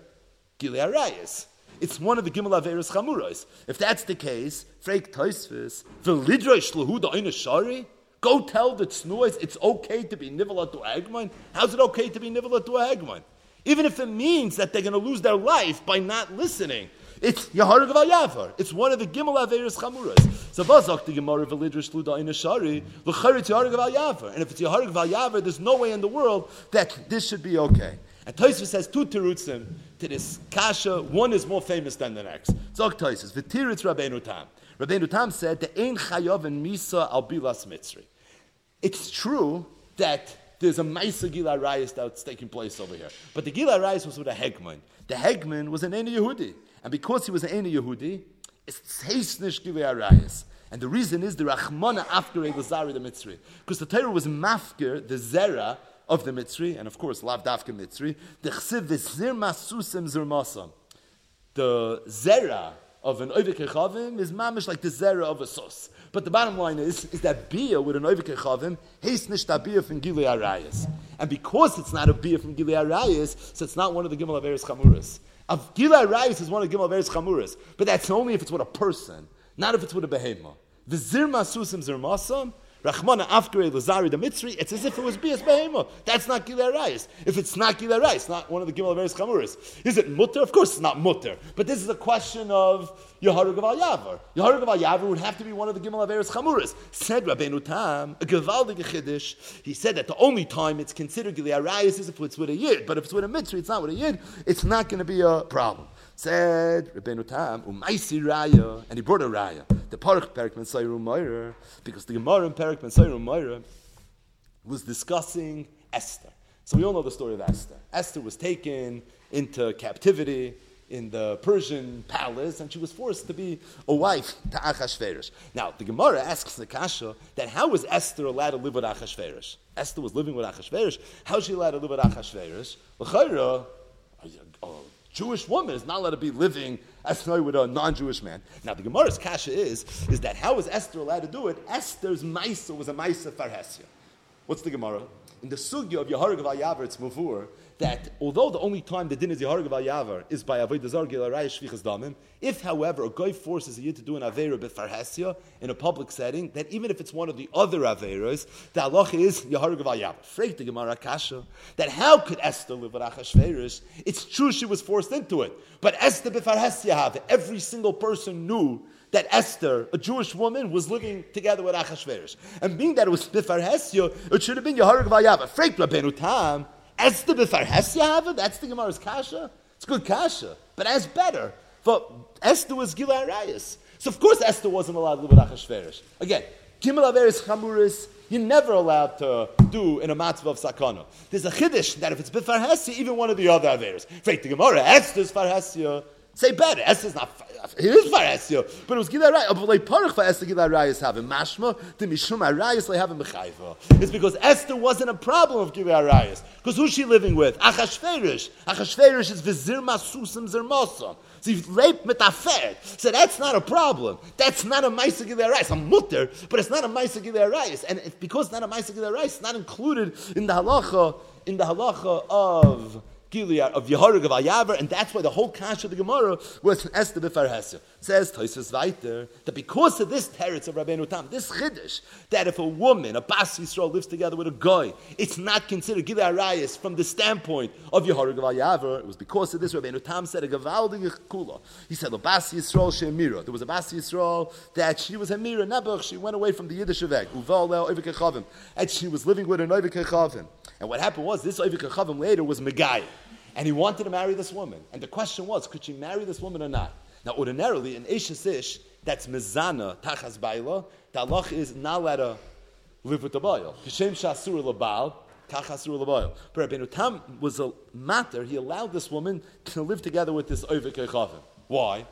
Gili Arayas. It's one of the Gimel Averas Chamuros. If that's the case, Freik Toisvis, Velidrosh Lahuda Shari, Go tell the tznuas it's okay to be nivala to a How's it okay to be nivala to a Even if it means that they're going to lose their life by not listening. It's Yaharag Yavar. It's one of the Gimel Averis Chamuras. So Vazak the Gemara Velidrish Luda in Ashari, L'charit Yaharag Yavar. And if it's Yaharag Yavar, there's no way in the world that this should be okay. And Tosfos says two terutzim to this kasha. One is more famous than the next. Zog Tosfos, v'tiritz Rabbeinu Tam. Rabbeinu Tam said, the ein chayav and misa al bilas mitzri. It's true that there's a Maisa Gila Rayas that's taking place over here. But the Gila Rayas was with a Hegman. The Hegman was an Eni Yehudi. And because he was an Eni Yehudi, it's Tzeisnish Gila Rayas. And the reason is the Rachmana after Elazari the Mitzri. Because the Torah was mafker, the Zera of the Mitzri, and of course, Lav Dafka Mitzri, the Chsiv V'zir Masusim Zirmasam. The Zera of an Oivik Echavim is mamish like the Zera of a sos. But the bottom line is, is that Bia with an Oivik Echavim, he's nicht Bia from Gilei Arayas. And because it's not a Bia from Gilei Arayas, so it's not one of the Gimel Averis Chamuras. Of Gilei Arayas is one of Gimel Averis Chamuras, but that's only if it's with a person, not if it's with a behemoth. The Zirma Susim Zirmasam, Rachmana after Lazari the Mitzri, it's as if it was Bias Behema. That's not Gilei Rayas. If it's not Gilei Rayas, not one of the Gimel Averis Chamuras. Is it Mutter? Of course it's not Mutter. But this is a question of Yeharug of Al Yavar. Yeharug of Al Yavar would have to be one of the Gimel Averis Chamuras. Said Rabbeinu Tam, a Gevaldig Chiddush, he said that the only time it's considered Gilei Rayas is if it's with a Yid. But if it's with a Mitzri, it's not with a Yid, it's not going to be a problem. Said Rabbeinu Tam, Umaisi Raya, and he brought a Raya. The Parach Perik Ben Moira, because the Gemara in Perik Ben Moira was discussing Esther. So we all know the story of Esther. Esther was taken into captivity in the Persian palace, and she was forced to be a wife to Achashverosh. Now, the Gemara asks the Kasha that how was Esther allowed to live with Achashverosh? Esther was living with Achashverosh. How is she allowed to live with Achashverosh? L'chayra, Jewish woman is not allowed to be living as with a non-Jewish man. Now the Gemara's kasha is is that how was Esther allowed to do it? Esther's maisa was a maisa farhesia. What's the Gemara? In the sugya of Yeharag of Ayavar, it's mavur that although the only time the din is Yeharag of Ayavar is by Avodah Zar Gilaraya Shvichas Damim, if however a guy forces a yid to do an Avera b'farhesia in a public setting, that even if it's one of the other Averas, the halacha is Yeharag of Ayavar. Freit the Gemara Kasha, that how could Esther live with Achashverosh? It's true she was forced into it, but Esther b'farhesia have every single person knew that Esther, a Jewish woman, was living together with Achashverosh. And being that it was Bifarhesya, it should have been Yeharag Vayava. Freik Rabbeinu Tam, Esther Bifarhesya That's the Gemara's Kasha. It's good Kasha, but as better. For Esther was Gila Arayas. So of course Esther wasn't allowed to live with Achashverosh. Again, Gimel Averis Chamuris, you're never allowed to do in a matzvah of sakana. There's a chiddush that if it's bifarhesya, even one of the other averes. Freik the Gemara, Esther's farhesya, Say better. is not. It is Faresio, but it was Gilai Rayas. But like Parach for Esther Gilai Rayas having mashma the mishum Rayas they have mechayva. It's because Esther wasn't a problem of Gilai Rayas. Because who's she living with? Achashverosh. Achashverosh is vizir masusim zirmosam. So you've raped metafer. So that's not a problem. That's not a Maisa Gilei Rayas. A mutter, but it's not a Maisa Gilei Rayas. And if, because it's not a Maisa Gilei Rayas, it's not included in the halacha in the halacha of Gilead of Yeharug of Ayavar, and that's why the whole kash of the Gemara was Esther B'Farhesya. Says Toisus Weiter that because of this teretz of Rabbeinu Tam, this chiddush, that if a woman, a Bas Yisrael, lives together with a guy, it's not considered Gilei Arayas from the standpoint of Yeharug of Ayavar. It was because of this Rabbeinu Tam said a Gavaldi Kula. He said a Bas Yisrael Shemira. There was a Bas Yisrael that she was a Mira Nebuch. She went away from the Yiddish Avek Uval and she was living with an Oivik And what happened was this Oivik later was Megai and he wanted to marry this woman. And the question was, could she marry this woman or not? Now, ordinarily, in Ishes Ish, that's mezana tachas baila. The halach is not let her live with the bail. Kishem shasur lebal tachasur lebail. But Rabbeinu Tam was a matter. He allowed this woman to live together with this ovik echavim. Why?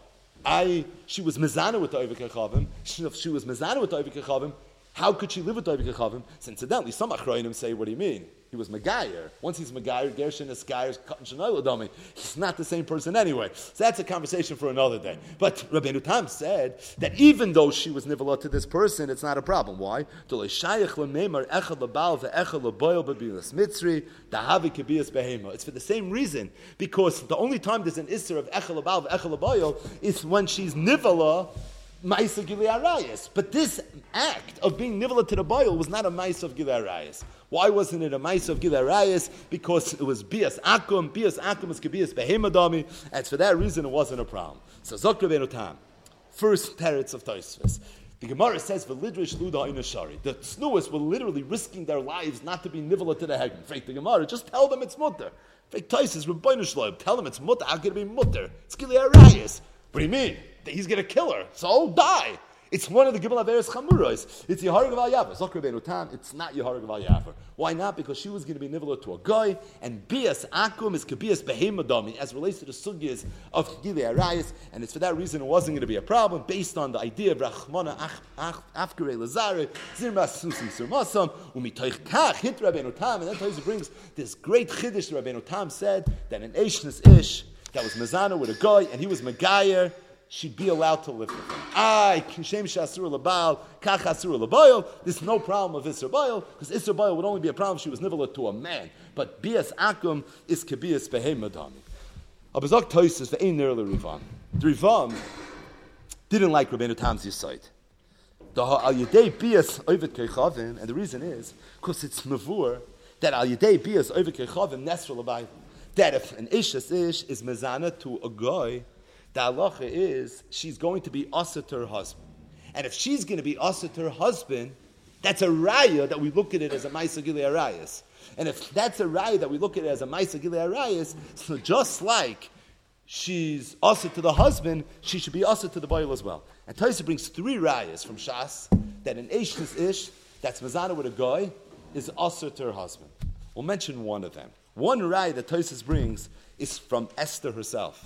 I she was mezana with the ovik echavim. She, she was mezana with the ovik echavim. How could she live with the ovik? So incidentally, some achroinim say, "What do you mean?" He was Megayer. Once he's Megayer, Gershon is Gayer, Katan He's not the same person anyway. So that's a conversation for another day. But Rabbeinu Tam said that even though she was Nivola to this person, it's not a problem. Why? It's for the same reason. Because the only time there's an Isser of Echel Abal, Echel is when she's Nivola Maisa Gilearayas. But this act of being Nivala to the boil was not a Maisa of Gilearayas. Why wasn't it a Maisa of Gilearayas? Because it was Bias Akum. Bias Akum is Kabias Behemadami. And for that reason, it wasn't a problem. So Zokra Tam. First teretz of Taisvis. The Gemara says, "V'lidrish luda inashari." The snuas were literally risking their lives not to be nivala to the hegman. Fake the Gemara, just tell them it's mutter. Fake Taisis, Rabbeinu tell them it's mutter. How can it be mutter? It's Gilearayas. What do you mean? That he's going to kill her. So die. It's one of the Gimel Averis Chamuros. It's Yeharag of Al Utam, it's not Yeharag of Why not? Because she was going to be niveler to a guy, and Bias Akum is Kabias Behemadami, as relates to the sugyas of Gilei Arayas, and it's for that reason it wasn't going to be a problem, based on the idea of Rachmana Afkare Lazare, Zirmas Susim Surmasam, Umitoich Kach, hint Rabbeinu Tam, and then Tozer brings this great Chiddush that Rabbeinu Tam said, that an Eishnas Ish, that was Mazana with a guy, and he was Megayer, she'd be allowed to live with him. I, Kishem Shasur Labal, Kach Asur there's no problem Isser Bayel, because Bayel would only be a problem if she was nivelet to a man. But Bias Akum is Kabias Behem Madami. Abazak Toises, the Ein Nerle Rivam. The Rivam didn't like Rabbeinu Tam's Yisoid. The Al Yedei Bias Ovid Kechavim, and the reason is, because it's Mavur, that Al Yedei Bias Ovid Kechavim, Nesra Labayel. That if an Ishas Ish is Mezana to a guy, the halacha is she's going to be asa to her husband. And if she's going to be asa to her husband, that's a raya that we look at it as a Maisa Arayas. And if that's a raya that we look at it as a Maisa Arayas, so just like she's asa to the husband, she should be asa to the boil as well. And Taisa brings three rayas from Shas that an ish ish, that's mazana with a guy, is asa to her husband. We'll mention one of them. One raya that Taisa brings is from Esther herself.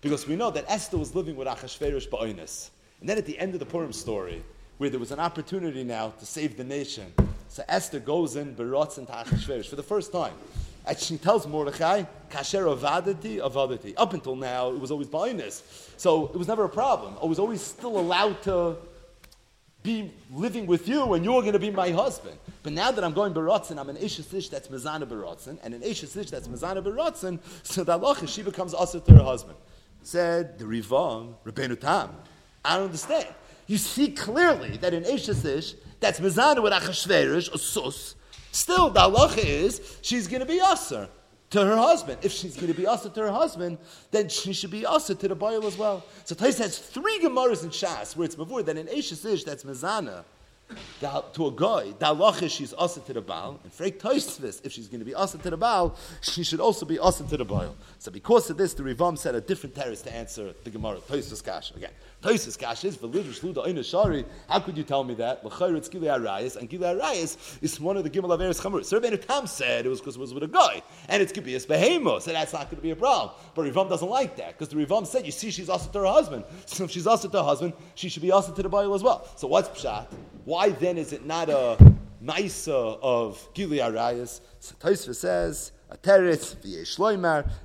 Because we know that Esther was living with Achashverosh Ba'onis. And then at the end of the Purim story, where there was an opportunity now to save the nation, so Esther goes in Berotz into Achashverosh for the first time. And she tells Mordechai, Kasher avadati, avadati. Up until now, it was always Ba'onis. So it was never a problem. I was always still allowed to be living with you and you're going to be my husband. But now that I'm going Baratzen, I'm an Ishasish that's Mizana Baratzen, and an Ishasish that's Mizana Baratzen, so that Allah, she becomes also to her husband. Said the Rivam, Rabbeinu Tam. I don't understand. You see clearly that in Eshesish, that's Mizana with Achashverish, or Sus. Still, the halacha is she's going to be Aser to her husband. If she's going to be Aser to her husband, then she should be Aser to the Baal as well. So Tais has three Gemaras in Shas where it's before that in Eshesish, that's Mizana to a guy, the halacha she's asa to the Baal, and Freik Toisvis, if she's going to be asa to the Baal, she should also be asa to the Baal. So because of this, the Rivam said a different terrace to answer the Gemara, Toisvis Kash. Again, Toisvis Kash is, Velidish Luda Shari, how could you tell me that? L'chayr it's Gilei Arayas, and Gilei Arayas is one of the Gimel Averis Chamur. So Rabbeinu Tam said it was because it was with a guy, and it's Kibias Behemo, so that's not going to be a problem. But Rivam doesn't like that, because the Rivam said, you see, she's also to her husband. So if she's also to her husband, she should be also to the Baal as well. So what's Pshat? Why then is it not a Maisa of Gili Arayas? So Taisva says, a teretz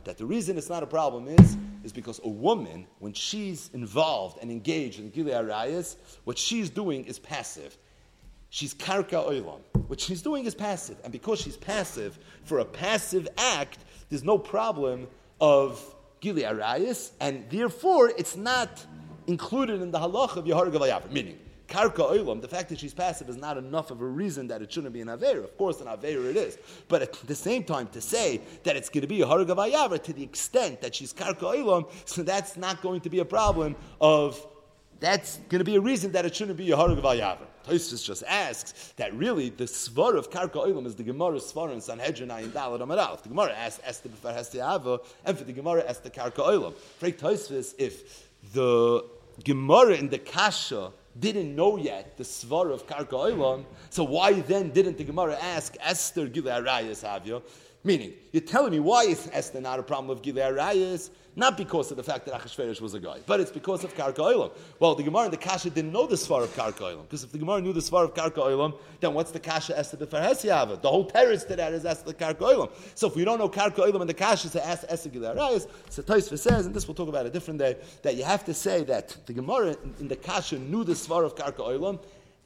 that the reason it's not a problem is, is because a woman, when she's involved and engaged in Gili Arayas, what she's doing is passive. She's karka oilam. What she's doing is passive. And because she's passive, for a passive act, there's no problem of Gili Arayas, and therefore it's not included in the halach of Gavayav. Meaning, karka oilam, the fact that she's passive is not enough of a reason that it shouldn't be an aver. Of course, an aver it is. But at the same time, to say that it's going to be a haragav to the extent that she's karka oilam, so that's not going to be a problem of, that's going to be a reason that it shouldn't be a haragav ayaver. Tosis just asks that really the svar of karka oilam is the Gemara svar in Sanhedrin Ayin Dalad Amaral. The Gemara asks Esther before Hestiava, and for the Gemara asks the karka oilam. Freik Tosis, if the Gemara in the Kasha didn't know yet the svar of Karka so why then didn't the Gemara ask Esther Gilei Arayas Havya? Meaning, you're telling me why is Esther not a problem of Gilei Arayas? Not because of the fact that Achashverosh was a guy, but it's because of Karka Oilam. Well, the Gemara and the Kasha didn't know the Svar of Karka Oilam, because if the Gemara knew the Svar of Karka Oilam, then what's the Kasha Esther Befarhesiava? The whole terrace to that is Esther Karka Oilam. So if we don't know Karka Oilam and the Kasha to ask Esther Gilarayas, so Taisva says, and this we'll talk about a different day, that you have to say that the Gemara in the Kasha knew the Svar of Karka Oilam,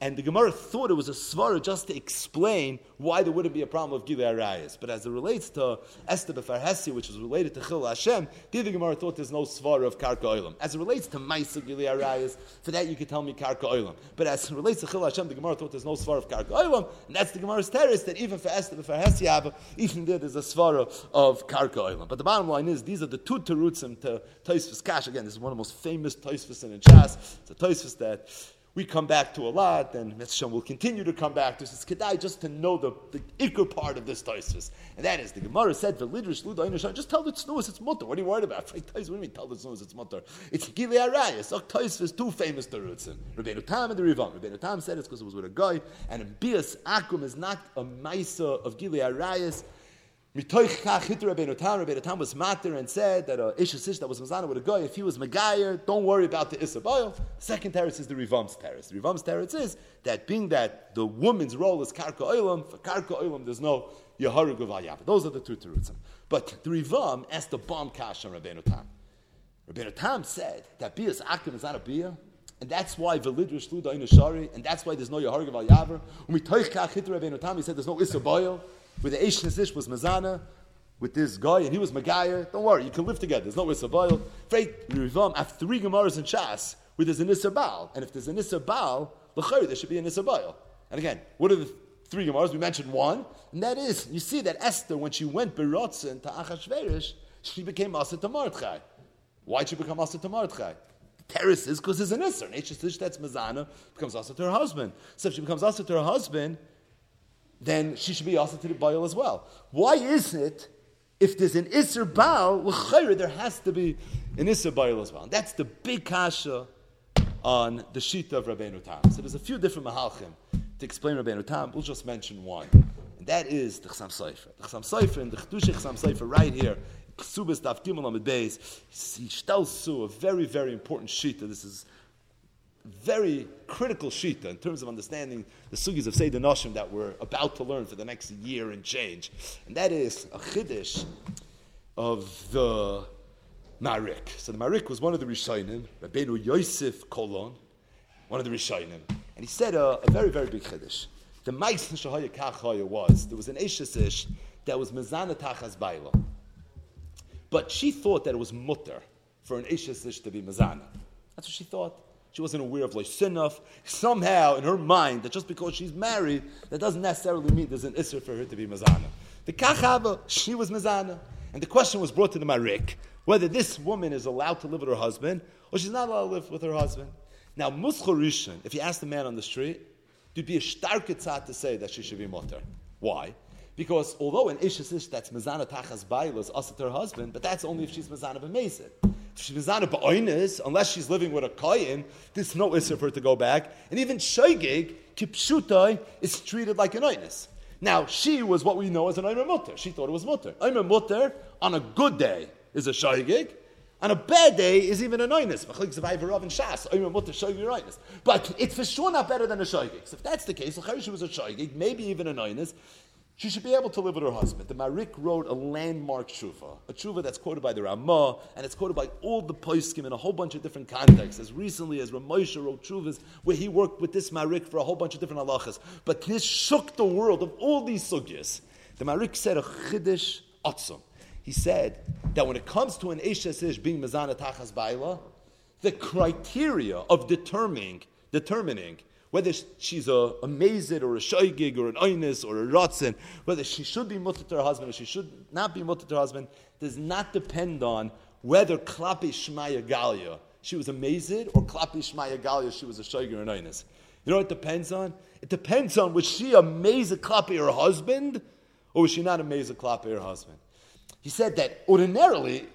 And the Gemara thought it was a svara just to explain why there wouldn't be a problem of Gilei Arayas. But as it relates to Esther Befarhesi, which is related to Chil Hashem, the Gemara thought there's no svara of Karka Oilam. As it relates to Maisa Gilei Arayas, for that you could tell me Karka Oilam. But as it relates to Chil Hashem, the Gemara thought there's no svara of Karka Oilam, and that's the Gemara's terrace that even for Esther Befarhesi, even there there's a svara of Karka Oilam. But the bottom line is, these are the two terutzim to Toisvis Kash. Again, this is one of the most famous Toisvis in Chas. It's a Toisvis that we come back to a lot, and Mitzvah will continue to come back to. It's kedai just to know the, the ikr part of this Toisus. And that is, the Gemara said, just tell the tznuas it's mutter. What are you worried about? Like, what do you mean tell the tznuas it's mutter? It's Gilei Arayas. Oh, so Toisus, two famous Terutzim. Rabbeinu Tam and the Rivam. Rabbeinu Tam said it's because it was with a guy, and a Bias Akum is not a Maisa of Gilei Arayas. Mitoich kach hit Rabbeinu Tam. Rabbeinu Tam was matter and said that a ish that was mazana with a guy, if he was megayer, don't worry about the isabayel. Second terrace is the Rivam's terrace. The Rivam's terrace is that being that the woman's role is karka oilam, for karka oilam there's no yaharug of Those are the two terutzim. But the Rivam asked the bomb kash on Rabbeinu Tam. Rabbeinu Tam said that bias akim is not a bia, and that's why velidrish luda in shari, and that's why there's no yaharug of ayaver. Umitoich kach hit Rabbeinu Tam, he said there's no isabayel with the Eish was Mazana, with this guy, and he was Megaya. Don't worry, you can live together. There's no Isabayel. Freight, Rivam, I have three Gemaras in Shas, where there's an Isabal. And if there's an L'chayr, there should be an Isabayel. And again, what are the three Gemaras? We mentioned one, and that is, you see that Esther, when she went Berotzen to Achashverosh, she became Asa to Mordechai. Why'd she become Asa to Mordechai? Terrace is because there's an Isser. An Eish that's Mazana becomes Asa to her husband. So if she becomes Asa to her husband, then she should be also to the Baal as well. Why is it if there's an Isser Baal, there has to be an Isser Baal as well? And that's the big kasha on the sheet of Rabbeinu Tam. So there's a few different mahalchim to explain Rabbeinu Tam. We'll just mention one. And that is the Chassam Sofer. The Chassam Sofer and the Chedush Chassam Sofer right here, Ksubas Daf Gimel Amid Beis, he tells Su a very, very important sheet. This is very critical shita in terms of understanding the sugis of Seder Noshim that we're about to learn for the next year and change. And that is a chiddush of the Marik. So the Marik was one of the Rishonim, Rabbeinu Yosef Kolon, one of the Rishonim. And he said a, a very, very big chiddush. The Ma'is Shahaya Kachaya was, there was an Eishasish that was Mezana Tachas Baila. But she thought that it was mutter for an Eishasish to be Mezana. That's what she thought. She wasn't aware of Leishinov. Somehow, in her mind, that just because she's married, that doesn't necessarily mean there's an Isser for her to be Mazana. The Kachava, she was Mazana. And the question was brought to the Marik whether this woman is allowed to live with her husband or she's not allowed to live with her husband. Now, Muschorishan, if you ask the man on the street, there'd be a stark to say that she should be mutter. Why? Because although an ish is that's mezana tachas bail is also to her husband, but that's only if she's mezana b'mezid. She's mezana b'oinis, unless she's living with a koyin, there's no issue for her to go back. And even shoygig, kipshutai, is treated like an oinis. Now, she was what we know as an oimer mutter. She thought it was mutter. Oimer mutter, on a good day, is a shoygig. On a bad day is even a noinus. But it's for sure not better than a shoygig. So if that's the case, she was a shoygig, maybe even an noinus. She should be able to live with her husband. The Marik wrote a landmark tshuva, a tshuva that's quoted by the Ramah, and it's quoted by all the poskim in a whole bunch of different contexts. As recently as Ramosha wrote tshuvas, where he worked with this Marik for a whole bunch of different halachas. But this shook the world of all these sugyas. The Marik said a chiddush atzum. He said that when it comes to an Eish being Mazana Tachas Baila, the criteria of determining, determining whether she's a, a mazid or a shoygig or an oinis or a rotzen, whether she should be mutter to her husband or she should not be mutter to her husband, does not depend on whether klapi shmaya galia she was a mazid or klapi shmaya galia she was a shoygig or an oinis. You know what it depends on? It depends on was she a mazid klapi her husband or was she not a mazid klapi her husband? He said that ordinarily,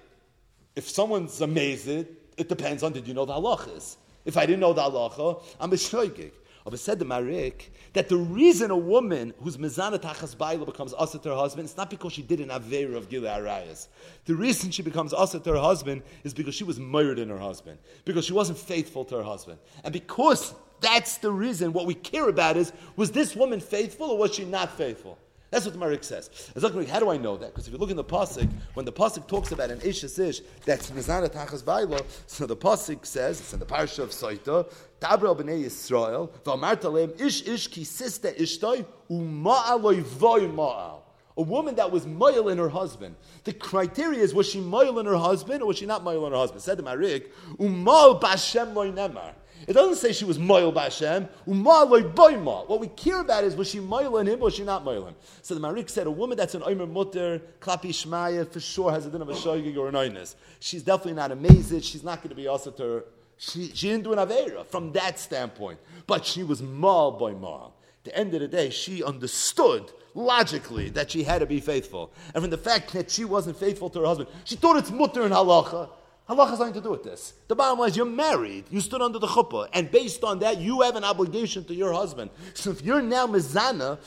if someone's a mazid, it depends on did you know the halachas. If I didn't know the halacha, I'm a shoygig. But said the Marik that the reason a woman who's mezana tachas baila becomes asa to her husband, it's not because she did an aver of gila arayas. The reason she becomes asa to her husband is because she was murdered in her husband, because she wasn't faithful to her husband, and because that's the reason. What we care about is was this woman faithful or was she not faithful? That's what the Marik says. How do I know that? Because if you look in the pasuk, when the pasuk talks about an ishes ish that's mizana tachas bailo, so the pasuk says it's in the parsha of Saita, Tabra b'nei Yisrael, v'amarta leim ish ish ki sista ishtoi uma'aloi voy ma'al. A woman that was moil in her husband. The criteria is was she moil in her husband or was she not moil in her husband? Said the Marik, umal bashem loy nemar. It doesn't say she was moil by Hashem. What we care about is was she moil in him or was she not moil him? So the Marik said a woman that's an Omer Mutter, Klapi Shmaya, for sure has a din of a shoygig or an. She's definitely not amazing. She's not going to be also to her. She, she didn't do an Avera from that standpoint. But she was mal by mal. The end of the day, she understood logically that she had to be faithful. And from the fact that she wasn't faithful to her husband, she thought it's mutter in halacha. Halacha has nothing to do with this. The bottom line is you're married, you stood under the chuppah, and based on that, you have an obligation to your husband. So if you're now mezana,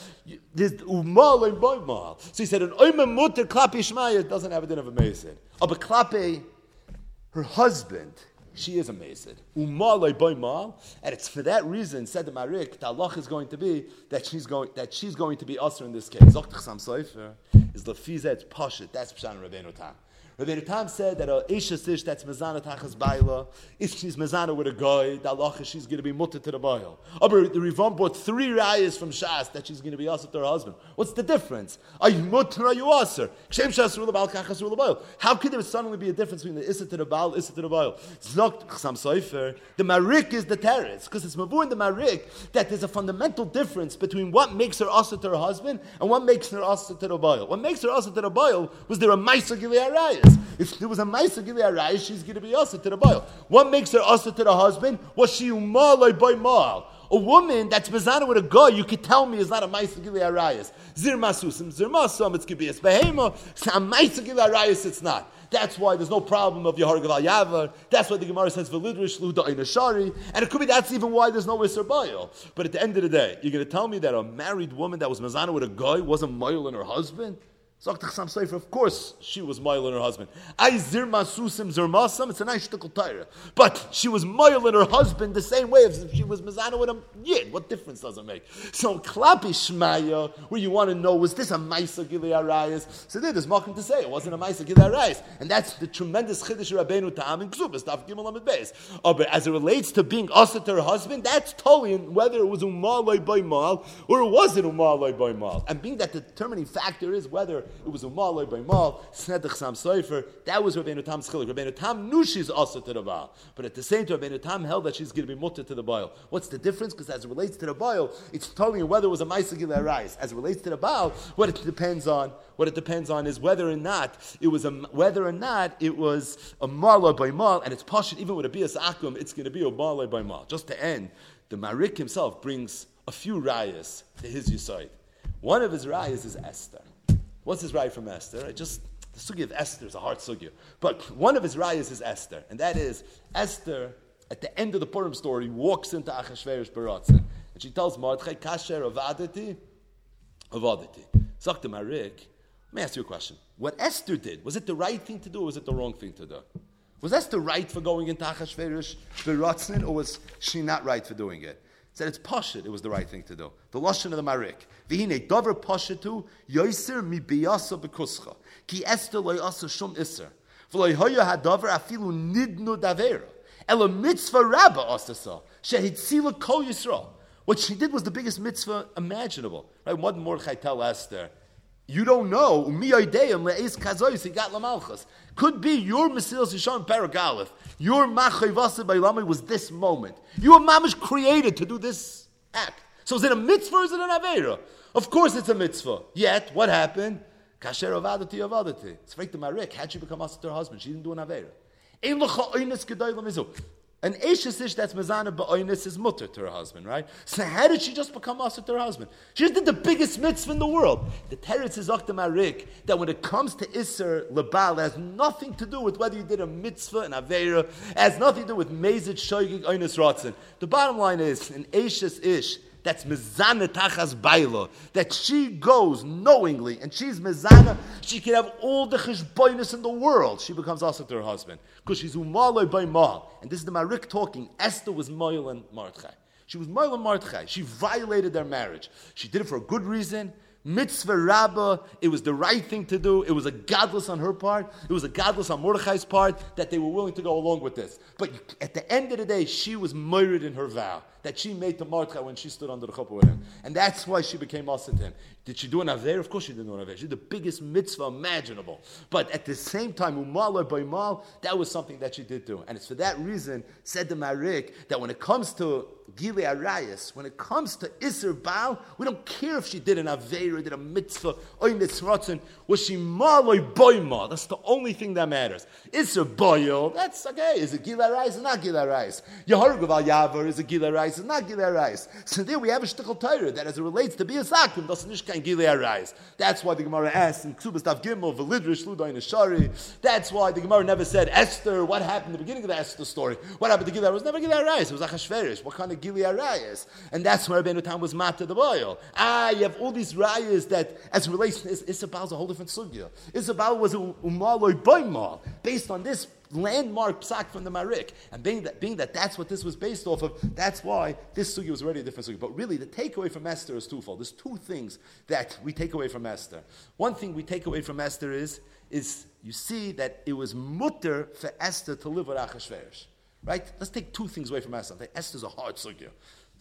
there's umal and boimal. So he said an oimem mutter klapi shmaya doesn't have a din of a mesid. Oh, but klapi, her husband, she is a mesid. Umal boimal, and it's for that reason said the Marik, the halach is going to be that she's going that she's going to be usher in this case. Sam Soifer is lefizet pashit. That's pshan Rabbeinu Tam. Rabbi Tam said that a Isha Sish that's Mezana Tachas Baila, if she's Mezana with a guy, the Allah she's going to be mutter to the Bail. But the Rivam brought three rayas from Shas that she's going to be also to her husband. What's the difference? Are you mutter or you aser? Kshem Shas Rula Baal Kachas. How could there suddenly be a difference between the Issa to the Baal, Issa to the Bail? Znokt Chsam Soifer. The Marik is the Teretz, because it's Mavu in the Marik that there's a fundamental difference between what makes her aser to her husband and what makes her aser to the Bail. What makes her aser to the Bail was there a Maisa Gilead Rayas. If there was a Maisa give a Rai, she's going to be also to the boil. What makes her also to the husband? Was she Umalai by Mal? A woman that's bezana with a guy, you could tell me is not a Maisa give a Rayas. Zir Masusim, Zir Masam, it's Gibeas Behema. A Maisa give a Rayas, it's not. That's why there's no problem of Yahar Gaval Yavar. That's why the Gemara says Velidrish Luda Inashari. And it could be that's even why there's no Isser. But at the end of the day, you're going to tell me that a married woman that was Mazana with a guy wasn't Mayil in her husband? Of course, she was moil and her husband. It's a nice shtickle tire. But she was moil and her husband the same way as if she was mezana with him. Yeah, what difference does it make? So klapi shmaya, where you want to know was this a ma'isa gilei arayas? So there, there's nothing to say. It wasn't a ma'isa gilei arayas, and that's the tremendous chiddush Rabbeinu Tam in Ksubas Gimel Beis. Oh, but as it relates to being asa to her husband, that's totally whether it was umaloi by mal or it wasn't umaloi by mal, and being that the determining factor is whether it was a Umal by Mal, Snedach Sam Soifer, that was Rabbeinu Tam's chilik. Rabbeinu Tam knew she's also to the Baal, but at the same time, Rabbeinu Tam held that she's going to be mutter to the Baal. What's the difference? Because as it relates to the Baal, it's telling you whether it was a Maisa rice. As it relates to the Baal, what it depends on, what it depends on is whether or not it was a whether or not it was a Mala by Mal, and it's Pashit, even with a Bias Akum, it's going to be a Mala by Mal. Just to end, the Marik himself brings a few rayas to his Yisoid. One of his rayas is Esther. What's his right from Esther? I just the sugi of Esther is a hard sugi, but one of his rayas is Esther, and that is Esther. At the end of the Purim story, walks into Achashverosh Baratzin, and she tells Mordechai, "Kasher avadati, avadati." Zakta Marik. Let me ask you a question. What Esther did, was it the right thing to do, or was it the wrong thing to do? Was Esther right for going into Achashverosh Baratzin, or was she not right for doing it? Said it's pashit, it was the right thing to do. The lashon of the marik. V'hine dover pashitu yoiser mi biyasa bekuscha ki esther loy asa shum iser v'loy hoya hadaver afilu nidnu davera ela mitzvah rabba asasa shehitzila kol yisrael. What she did was the biggest mitzvah imaginable. Right? What did Mordechai tell Esther? You don't know. Could be your Mesilas Yishon Paragalith. Your Machayvasa Bailami was this moment. You were mamish created to do this act. So is it a mitzvah or is it an Aveira? Of course it's a mitzvah. Yet, what happened? Kasher avadati avadati. It's like the Marik. How'd she become to her husband? She didn't do an Aveira. An Ish that's Mazana Ba'oinis is mutter to her husband, right? So how did she just become Asa to her husband? She just did the biggest mitzvah in the world. The Teretz is Marik, that when it comes to Isser Labal, has nothing to do with whether you did a mitzvah and Avera, has nothing to do with Mezit Shoygig Oinis Ratzin. The bottom line is, an Ish Ish, that's mezana tachas bailo. That she goes knowingly, and she's mezana. She can have all the cheshboinus in the world. She becomes also to her husband because she's umaloi by mal. And this is the Marik talking. Esther was moil and Mordechai. She was moil and Mordechai. She violated their marriage. She did it for a good reason. Mitzvah Rabbah, it was the right thing to do. It was a godless on her part. It was a godless on Mordechai's part that they were willing to go along with this. But at the end of the day, she was murdered in her vow that she made to Mordechai when she stood under the chuppah with him. And that's why she became Asa to him. Did she do an Aver? Of course she didn't do an Aver. She did the biggest mitzvah imaginable. But at the same time, Umal or Baimal, that was something that she did do. And it's for that reason, said the Marik, that when it comes to Gilei Arayas, when it comes to Isser Baal, we don't care if she did an Aveira, did a mitzvah, or mitzvah, was she Maloi Boima? That's the only thing that matters. Isser Boil, that's okay. Is it Gilei Arayas or not Gilei Arayas? Yehargav Yavar, is it Gilei Arayas or not Gilei Arayas? So there we have a shtickle Torah that as it relates to Bias Akim, doesn't Nishkan Gilei Arayas. That's why the Gemara asks in Ksubas Tav Gimel, Velidrish, Ludain Shari. That's why the Gemara never said Esther, what happened at the beginning of the Esther story? What happened to Arayas? It was never Gilei Arayas, it was Achashverosh. What kind of Gilei Arayas? And that's where Rabbeinu Tam was mat to the boil. Ah, you have all these rayas that, as relates to Is- is a whole different sugya. Isser Baal was a umaloi boimal, based on this landmark psak from the Marik. And being that, being that that's what this was based off of, that's why this sugya was already a different sugya. But really, the takeaway from Esther is twofold. There's two things that we take away from Esther. One thing we take away from Esther is, is you see that it was mutter for Esther to live with Achashverosh. Right? Let's take two things away from Esther. Esther's a hard sugya.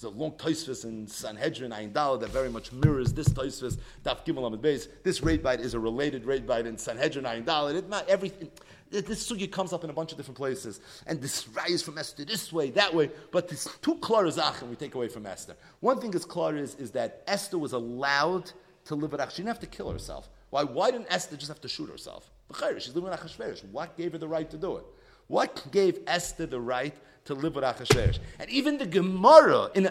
There's a long Taisvis in Sanhedrin Ayin Dal that very much mirrors this Taisvis Daf Gimel Amid Beis. This raid bite is a related raid bite in Sanhedrin Ayin Dal. It not everything. This sugi comes up in a bunch of different places, and this rise from Esther this way, that way. But there's two klarazachim we take away from Esther. One thing is klar is, is that Esther was allowed to live Ach. She didn't have to kill herself. Why? Why didn't Esther just have to shoot herself? She's living with Achashverosh. What gave her the right to do it? What gave Esther the right to live with Achashverosh? And even the Gemara in,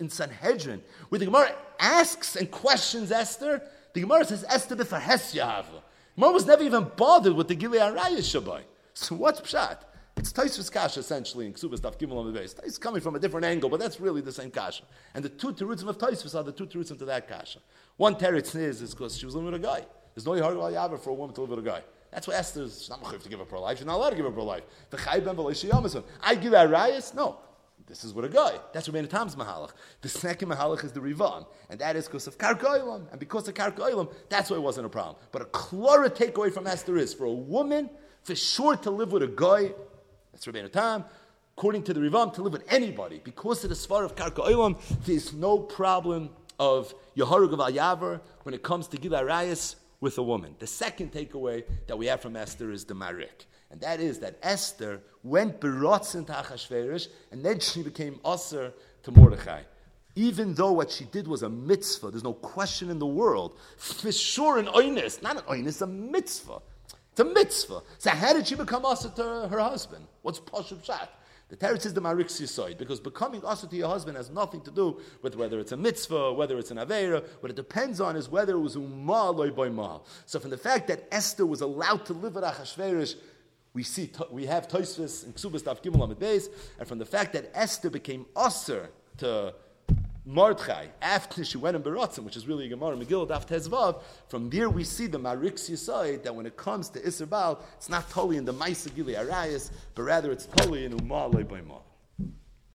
in Sanhedrin, where the Gemara asks and questions Esther, the Gemara says Esther b'farhes yahava. Gemara was never even bothered with the Gilead Arayah Shabbai. So what's pshat? It's Taisvus Kasha essentially in Ksubas Daf Gimel on the base. It's coming from a different angle, but that's really the same Kasha. And the two terutzim of Taisvus are the two terutzim to that Kasha. One teretz is because she was living with a guy. There's no Yahar Yavar for a woman to live with a guy. That's why Esther's not mechayiv to give up her life. She's not allowed to give up her life. The ben. I give her rayas? No. This is what a guy. That's Rabbeinu Tam's mahalach. The second mahalach is the rivan, and that is because of karkoilam. And because of karkoilam, that's why it wasn't a problem. But a chlora takeaway from Esther is for a woman, for sure to live with a guy. That's Rabbeinu Tam. According to the rivan, to live with anybody because of the svar of karkoilam, there's no problem of Yeharug of Yavar when it comes to Gilei Arayas with a woman. The second takeaway that we have from Esther is the Marik. And that is that Esther went berotzen to Achashverosh, and then she became Aser to Mordechai. Even though what she did was a mitzvah, there's no question in the world. For sure, an oinus, not an oinus, a mitzvah. It's a mitzvah. So how did she become Aser to her husband? What's Pashup Shat? The Teretz is the Marik side because becoming Asa to your husband has nothing to do with whether it's a mitzvah, whether it's an Aveira. What it depends on is whether it was Ummah loy by mal. So from the fact that Esther was allowed to live with Achashverosh, we see we have Tosfos and Ksubas Daf Gimel Amid Beis, and from the fact that Esther became Aser to Mordechai after she went in Beratzim, which is really a Gemara Megillah Daf Tezvav. From there we see the Mariksi side that when it comes to Isser Baal, it's not totally in the Maisa Gilei Arayas, but rather it's totally in Umah Le'Baimah.